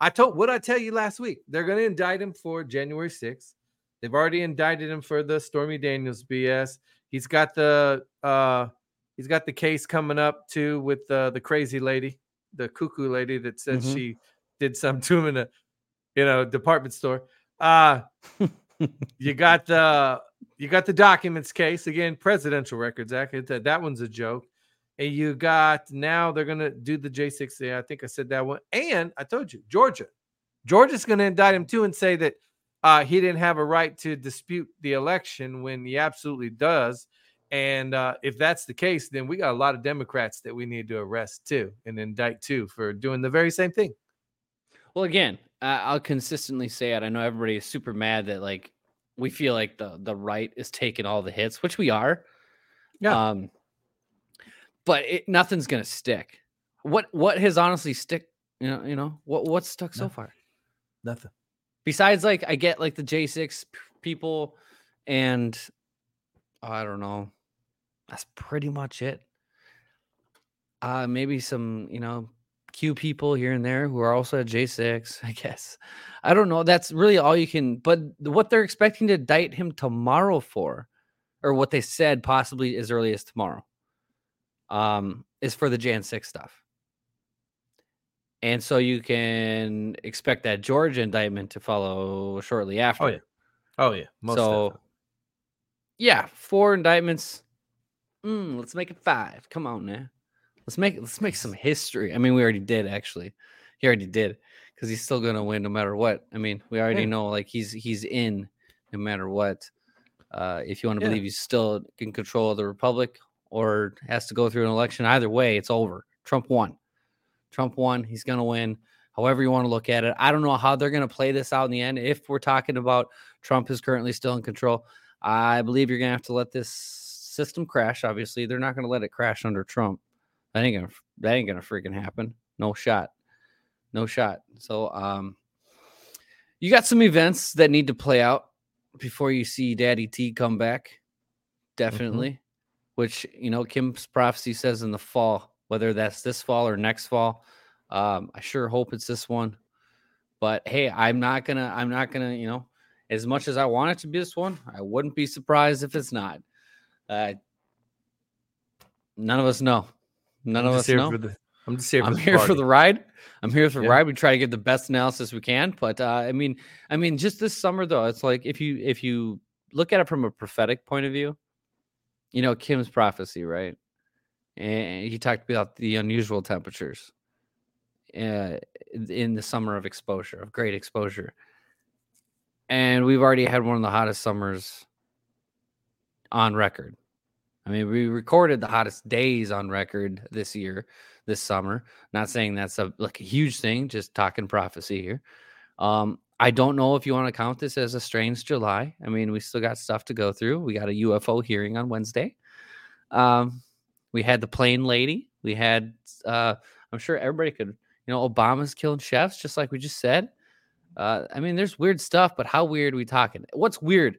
Speaker 2: I told what I tell you last week. They're going to indict him for January 6th. They've already indicted him for the Stormy Daniels BS. He's got the uh he's got the case coming up too with uh, the crazy lady, the cuckoo lady that said
Speaker 1: Mhm.
Speaker 2: she did something to him in a you know department store. Uh you got the you got the documents case again, Presidential Records Act. That, that one's a joke. And you got now they're gonna do the J6. Yeah, I think I said that one. And I told you, Georgia. Georgia's gonna indict him too and say that uh, he didn't have a right to dispute the election when he absolutely does. And uh, if that's the case, then we got a lot of Democrats that we need to arrest too and indict too for doing the very same thing.
Speaker 1: Well, again, uh, I'll consistently say it. I know everybody is super mad that like we feel like the the right is taking all the hits, which we are.
Speaker 2: Yeah.
Speaker 1: Um, but it, nothing's gonna stick. What what has honestly stick? You know, you know what what's stuck so
Speaker 2: Nothing.
Speaker 1: far?
Speaker 2: Nothing.
Speaker 1: Besides, like I get like the J six people, and I don't know. That's pretty much it. Uh, maybe some you know Q people here and there who are also at J6, I guess. I don't know. That's really all you can. But what they're expecting to indict him tomorrow for, or what they said possibly as early as tomorrow, um, is for the Jan 6 stuff. And so you can expect that George indictment to follow shortly after.
Speaker 2: Oh, yeah. Oh yeah. Most
Speaker 1: so, yeah, four indictments. Mm, let's make it five. Come on now. Let's make let's make some history. I mean, we already did actually. He already did because he's still gonna win no matter what. I mean, we already
Speaker 2: Yeah.
Speaker 1: know like he's he's in no matter what. Uh, if you want to
Speaker 2: Yeah.
Speaker 1: believe he's still in control of the republic or has to go through an election, either way, it's over. Trump won. Trump won. He's gonna win. However you want to look at it, I don't know how they're gonna play this out in the end. If we're talking about Trump is currently still in control, I believe you're gonna have to let this system crash. Obviously, they're not gonna let it crash under Trump. That ain't gonna that ain't gonna freaking happen. No shot. No shot. So um you got some events that need to play out before you see Daddy T come back. Definitely. Which you know Kim's prophecy says in the fall, whether that's this fall or next fall. Um, I sure hope it's this one. But hey, I'm not gonna, I'm not gonna, you know, as much as I want it to be this one, I wouldn't be surprised if it's not. Uh, none of us know. None
Speaker 2: I'm
Speaker 1: of us know.
Speaker 2: the. I'm just here. For
Speaker 1: I'm
Speaker 2: the
Speaker 1: here for the ride. I'm here for the
Speaker 2: Yeah.
Speaker 1: ride. We try to get the best analysis we can, but uh, I mean, I mean, just this summer though, it's like if you if you look at it from a prophetic point of view, you know Kim's prophecy, right? And he talked about the unusual temperatures uh, in the summer of exposure, of great exposure, and we've already had one of the hottest summers on record. I mean, we recorded the hottest days on record this year, this summer. Not saying that's a like a huge thing, just talking prophecy here. Um, I don't know if you want to count this as a strange July. I mean, we still got stuff to go through. We got a UFO hearing on Wednesday. Um, we had the plane lady. We had, uh, I'm sure everybody could, you know, Obama's killing chefs, just like we just said. Uh, I mean, there's weird stuff, but how weird are we talking? What's weird?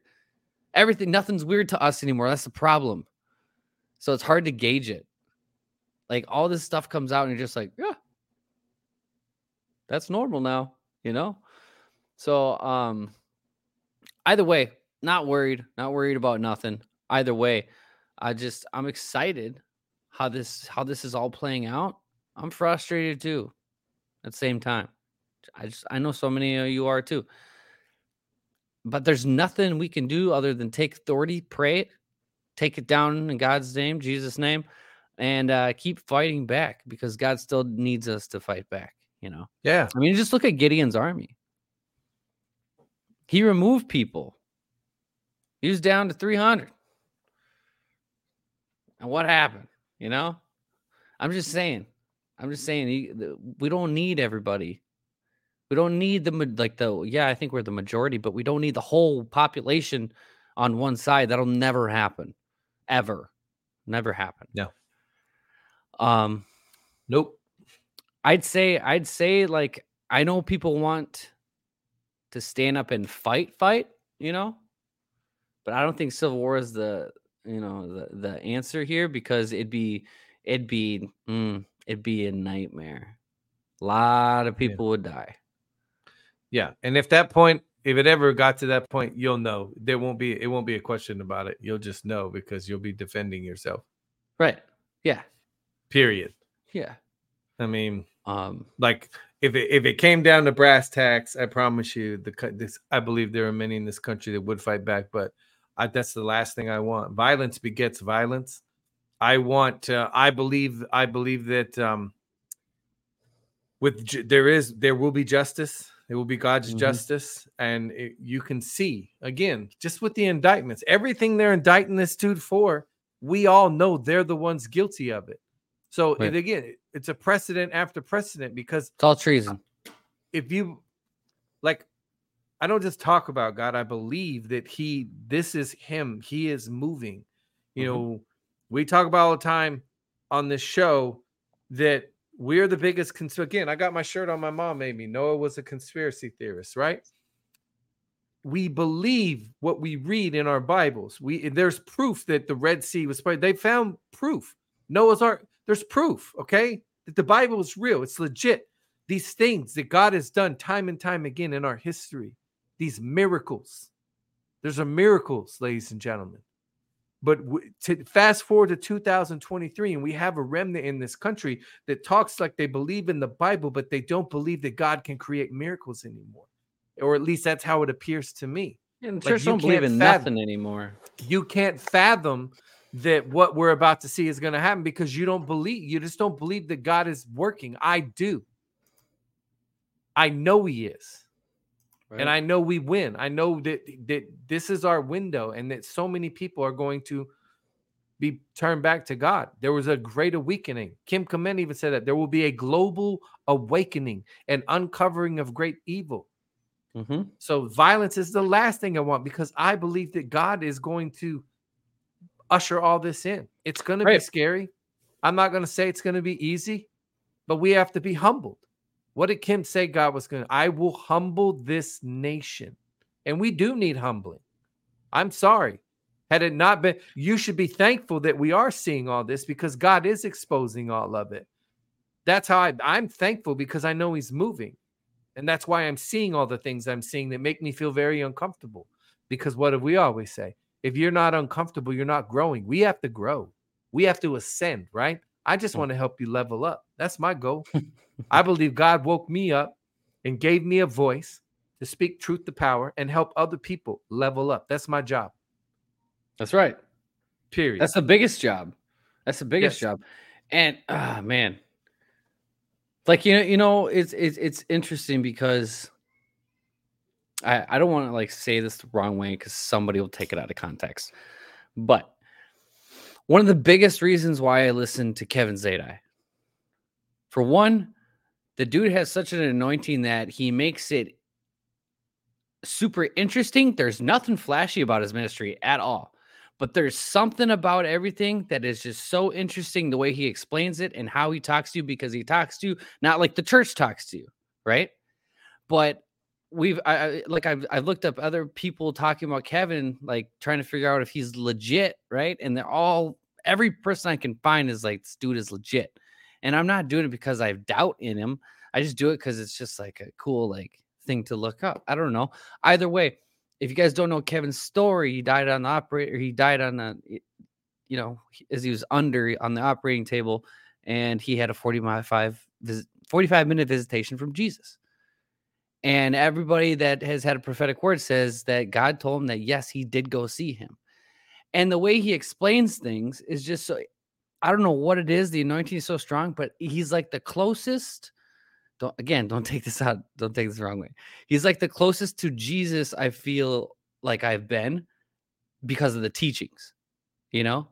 Speaker 1: Everything, nothing's weird to us anymore. That's the problem. So it's hard to gauge it. Like all this stuff comes out, and you're just like, yeah, that's normal now, you know? So, um, either way, not worried, not worried about nothing. Either way, I just, I'm excited how this, how this is all playing out. I'm frustrated too at the same time. I just, I know so many of you are too. But there's nothing we can do other than take authority, pray it, take it down in God's name, Jesus' name, and uh, keep fighting back because God still needs us to fight back. You know,
Speaker 2: Yeah.
Speaker 1: I mean, just look at Gideon's army. He removed people. He was down to 300. And what happened? You know, I'm just saying. I'm just saying. he- the- We don't need everybody. We don't need the like the yeah. I think we're the majority, but we don't need the whole population on one side. That'll never happen, ever, never happen.
Speaker 2: No.
Speaker 1: Um.
Speaker 2: Nope.
Speaker 1: I'd say I'd say like I know people want to stand up and fight, fight, you know, but I don't think civil war is the you know the the answer here because it'd be it'd be mm, it'd be a nightmare. A lot of
Speaker 2: Yeah.
Speaker 1: people would die.
Speaker 2: Yeah, and if that point, if it ever got to that point, you'll know. There won't be it won't be a question about it. You'll just know because you'll be defending yourself.
Speaker 1: Right. Yeah.
Speaker 2: Period.
Speaker 1: Yeah.
Speaker 2: I mean,
Speaker 1: Um.
Speaker 2: like if it if it came down to brass tacks, I promise you, the this I believe there are many in this country that would fight back, but I, that's the last thing I want. Violence begets violence. I want. Uh, I believe. I believe that um, with ju- there is there will be justice. There will be God's
Speaker 1: Mhm.
Speaker 2: justice, and it, you can see again just with the indictments, everything they're indicting this dude for. We all know they're the ones guilty of it. So
Speaker 1: Right.
Speaker 2: it, again, it's a precedent after precedent because
Speaker 1: It's all treason.
Speaker 2: if you like i don't just talk about god i believe that he this is him he is moving you
Speaker 1: Mhm.
Speaker 2: know we talk about all the time on this show that we're the biggest cons- again i got my shirt on my mom made me noah was a conspiracy theorist right we believe what we read in our bibles we there's proof that the red sea was spread they found proof noah's ark there's proof okay that the bible is real it's legit these things that God has done time and time again in our history, these miracles. There's a miracles, ladies and gentlemen. But to fast forward to 2023, and we have a remnant in this country that talks like they believe in the Bible, but they don't believe that God can create miracles anymore. Or at least that's how it appears to me.
Speaker 1: And
Speaker 2: Like,
Speaker 1: church
Speaker 2: you
Speaker 1: don't believe in
Speaker 2: fathom-
Speaker 1: nothing anymore.
Speaker 2: You can't fathom that what we're about to see is going to happen because you don't believe, you just don't believe that God is working. I do. I know He is. and I know we win. I know that that this is our window, and that so many people are going to be turned back to God. There was a great awakening. Kim Clement even said that there will be a global awakening and uncovering of great evil.
Speaker 1: hmm
Speaker 2: So violence is the last thing I want because I believe that God is going to usher all this in. It's going to be scary. I'm not going to say it's going to be easy, but we have to be humbled. What did Kim say God was going to? I will humble this nation. And we do need humbling. I'm sorry. Had it not been, you should be thankful that we are seeing all this because God is exposing all of it. That's how I, I'm thankful because I know He's moving. And that's why I'm seeing all the things I'm seeing that make me feel very uncomfortable. Because what do we always say? If you're not uncomfortable, you're not growing. We have to grow. We have to ascend, right? I just
Speaker 1: Mm.
Speaker 2: want to help you level up. That's my goal. I believe God woke me up and gave me a voice to speak truth to power and help other people level up. That's my job.
Speaker 1: That's right.
Speaker 2: Period.
Speaker 1: That's the biggest job. That's the biggest
Speaker 2: Yes.
Speaker 1: job. And ah man. Like you know, you know, it's it's it's interesting because I I don't want to like say this the wrong way because somebody will take it out of context. But one of the biggest reasons why I listen to Kevin Zadai, for one, the dude has such an anointing that he makes it super interesting. There's nothing flashy about his ministry at all but there's something about everything that is just so interesting the way he explains it and how he talks to you because he talks to you not like the church talks to you right but we've I, I like I've, I've looked up other people talking about kevin like trying to figure out if he's legit right and they're all every person i can find is like this dude is legit and i'm not doing it because i have doubt in him i just do it because it's just like a cool like thing to look up i don't know either way if you guys don't know Kevin's story, he died on the operator. He died on a, you know, as he was under on the operating table, and he had a 45 visit, 45 minute visitation from Jesus. And everybody that has had a prophetic word says that God told him that yes, he did go see him. And the way he explains things is just so I don't know what it is. The anointing is so strong, but he's like the closest. Don't again, don't take this out. Don't take this the wrong way. He's like the closest to Jesus I feel like I've been because of the teachings. You know,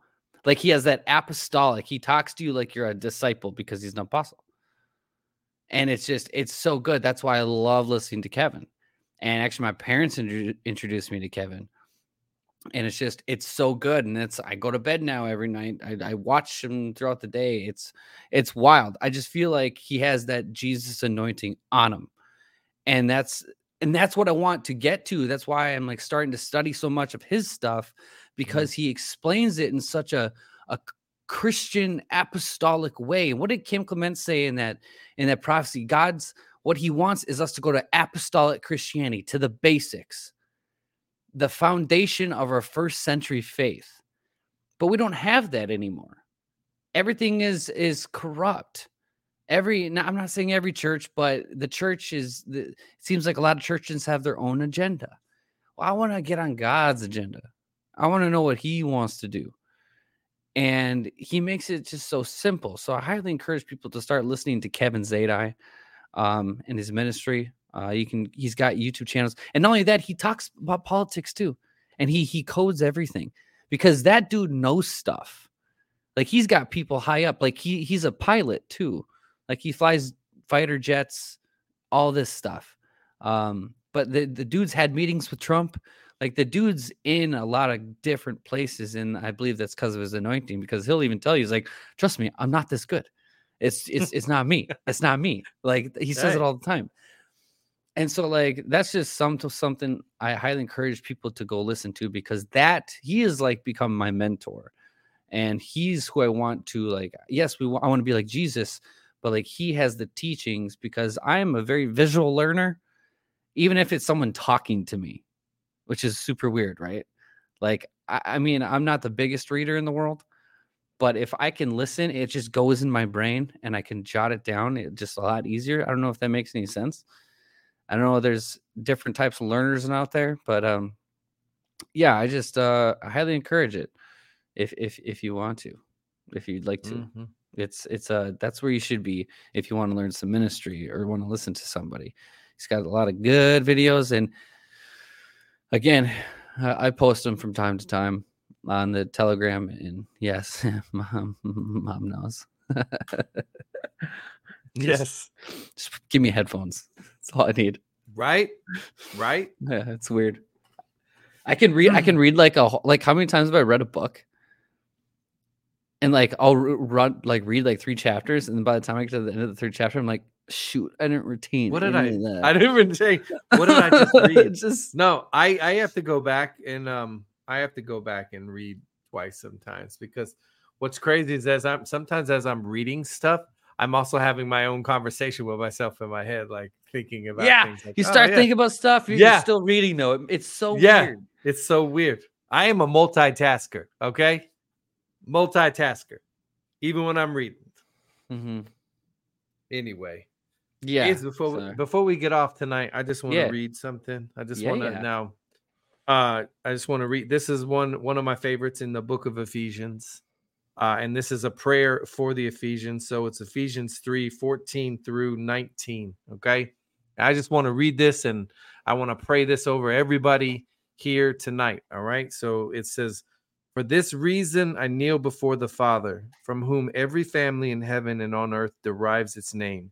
Speaker 1: like he has that apostolic. He talks to you like you're a disciple because he's an apostle. And it's just it's so good. That's why I love listening to Kevin. And actually, my parents intro- introduced me to Kevin. and it's just it's so good and it's i go to bed now every night I, I watch him throughout the day it's it's wild i just feel like he has that jesus anointing on him and that's and that's what i want to get to that's why i'm like starting to study so much of his stuff mm-hmm. because he explains it in such a a christian apostolic way what did kim clement say in that in that prophecy god's what he wants is us to go to apostolic christianity to the basics the foundation of our first century faith. But we don't have that anymore. Everything is is corrupt. Every now, I'm not saying every church, but the church is the, it seems like a lot of churches have their own agenda. Well, I want to get on God's agenda. I want to know what he wants to do. And he makes it just so simple. So I highly encourage people to start listening to Kevin Zadai um, and his ministry. Uh, you can he's got YouTube channels, and not only that, he talks about politics too, and he he codes everything because that dude knows stuff. Like he's got people high up. Like he he's a pilot too. Like he flies fighter jets, all this stuff. Um, but the the dude's had meetings with Trump. Like the dude's in a lot of different places, and I believe that's because of his anointing. Because he'll even tell you, he's like, "Trust me, I'm not this good. It's it's it's not me. It's not me." Like he says it all the time and so like that's just some something I highly encourage people to go listen to because that he is like become my mentor, and he's who I want to like. Yes, we I want to be like Jesus, but like he has the teachings because I am a very visual learner, even if it's someone talking to me, which is super weird, right? Like I, I mean, I'm not the biggest reader in the world, but if I can listen, it just goes in my brain and I can jot it down. It's just a lot easier. I don't know if that makes any sense I don't know. There's different types of learners out there, but um, yeah, I just uh, I highly encourage it if if if you want to, if you'd like to. Mm-hmm. It's it's uh that's where you should be if you want to learn some ministry or want to listen to somebody. He's got a lot of good videos, and again, I post them from time to time on the Telegram. And yes, mom, mom knows.
Speaker 2: yes,
Speaker 1: just give me headphones. That's all I need.
Speaker 2: Right? Right?
Speaker 1: Yeah, it's weird. I can read. I can read like a like. How many times have I read a book? And like I'll run like read like three chapters, and by the time I get to the end of the third chapter, I'm like, shoot, I didn't retain.
Speaker 2: What did I? I didn't even say. What did I just read? just no. I I have to go back and um I have to go back and read twice sometimes because what's crazy is as I'm sometimes as I'm reading stuff, I'm also having my own conversation with myself in my head, like thinking about
Speaker 1: yeah.
Speaker 2: things. Like,
Speaker 1: you start oh, yeah. thinking about stuff. You're yeah. still reading though. It's so
Speaker 2: yeah.
Speaker 1: weird.
Speaker 2: It's so weird. I am a multitasker. Okay, multitasker, even when I'm reading.
Speaker 1: Mm-hmm.
Speaker 2: Anyway,
Speaker 1: yeah.
Speaker 2: before we, before we get off tonight, I just want to yeah. read something. I just want to now. Uh, I just want to read. This is one one of my favorites in the book of Ephesians. Uh, and this is a prayer for the Ephesians. So it's Ephesians 3 14 through 19. Okay. I just want to read this and I want to pray this over everybody here tonight. All right. So it says, For this reason I kneel before the Father, from whom every family in heaven and on earth derives its name.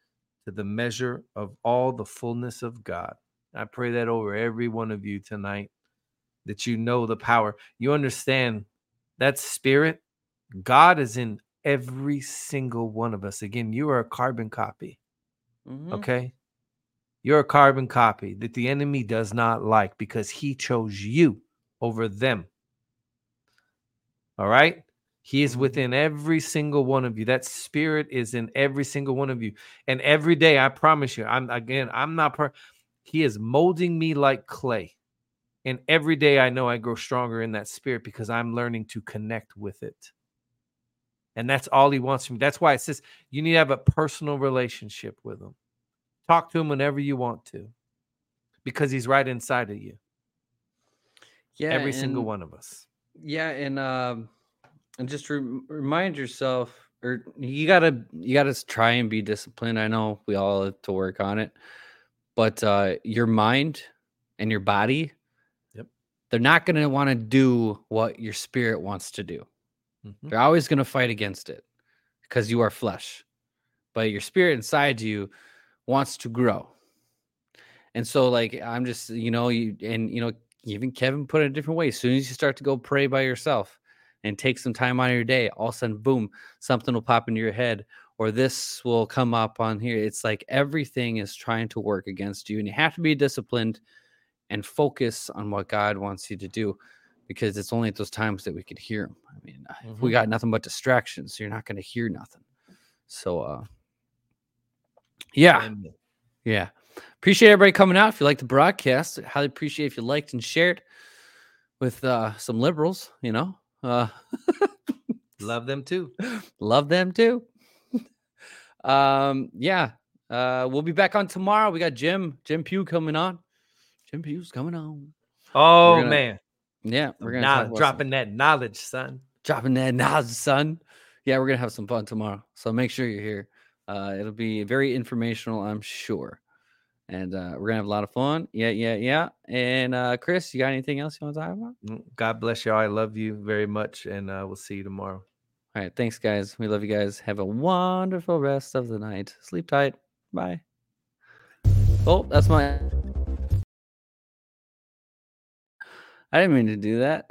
Speaker 2: to the measure of all the fullness of God. I pray that over every one of you tonight, that you know the power. You understand that spirit, God is in every single one of us. Again, you are a carbon copy. Mm-hmm. Okay. You're a carbon copy that the enemy does not like because he chose you over them. All right. He is within every single one of you. That spirit is in every single one of you. And every day, I promise you, I'm again, I'm not per he is molding me like clay. And every day I know I grow stronger in that spirit because I'm learning to connect with it. And that's all he wants from me. That's why it says you need to have a personal relationship with him. Talk to him whenever you want to because he's right inside of you.
Speaker 1: Yeah.
Speaker 2: Every single one of us.
Speaker 1: Yeah, and um, and just rem remind yourself, or you gotta you gotta try and be disciplined. I know we all have to work on it, but uh, your mind and your body,
Speaker 2: Yep.
Speaker 1: they're not gonna want to do what your spirit wants to do.
Speaker 2: Mhm.
Speaker 1: They're always gonna fight against it because you are flesh, but your spirit inside you wants to grow. And so, like, I'm just, you know, you and you know, even Kevin put it a different way. As soon as you start to go pray by yourself and take some time out of your day, all of a sudden, boom, something will pop into your head, or this will come up on here. It's like everything is trying to work against you, and you have to be disciplined and focus on what God wants you to do, because it's only at those times that we could hear Him. I mean, uh, if we got nothing but distractions, you're not going to hear nothing. So, uh, yeah. Yeah. Appreciate everybody coming out. If you like the broadcast, highly appreciate if you liked and shared with uh some liberals, you know. Uh
Speaker 2: Love them too.
Speaker 1: love them too. um yeah. Uh we'll be back on tomorrow. We got Jim, Jim Pugh coming on. Jim Pugh's coming on.
Speaker 2: Oh
Speaker 1: gonna
Speaker 2: man,
Speaker 1: Yeah, we're gonna talk about some-
Speaker 2: dropping that knowledge, son.
Speaker 1: dropping that knowledge, son. Yeah, we're gonna have some fun tomorrow. So make sure you're here. Uh, it'll be very informational, I'm sure. And uh, we're gonna have a lot of fun. Yeah, yeah, yeah. And uh, Chris, you got anything else you want to talk about?
Speaker 2: Mm, God bless y'all. I love you very much, and uh, we'll see you tomorrow.
Speaker 1: All right, thanks, guys. We love you guys. Have a wonderful rest of the night. Sleep tight. Bye. Oh, that's my. I didn't mean to do that.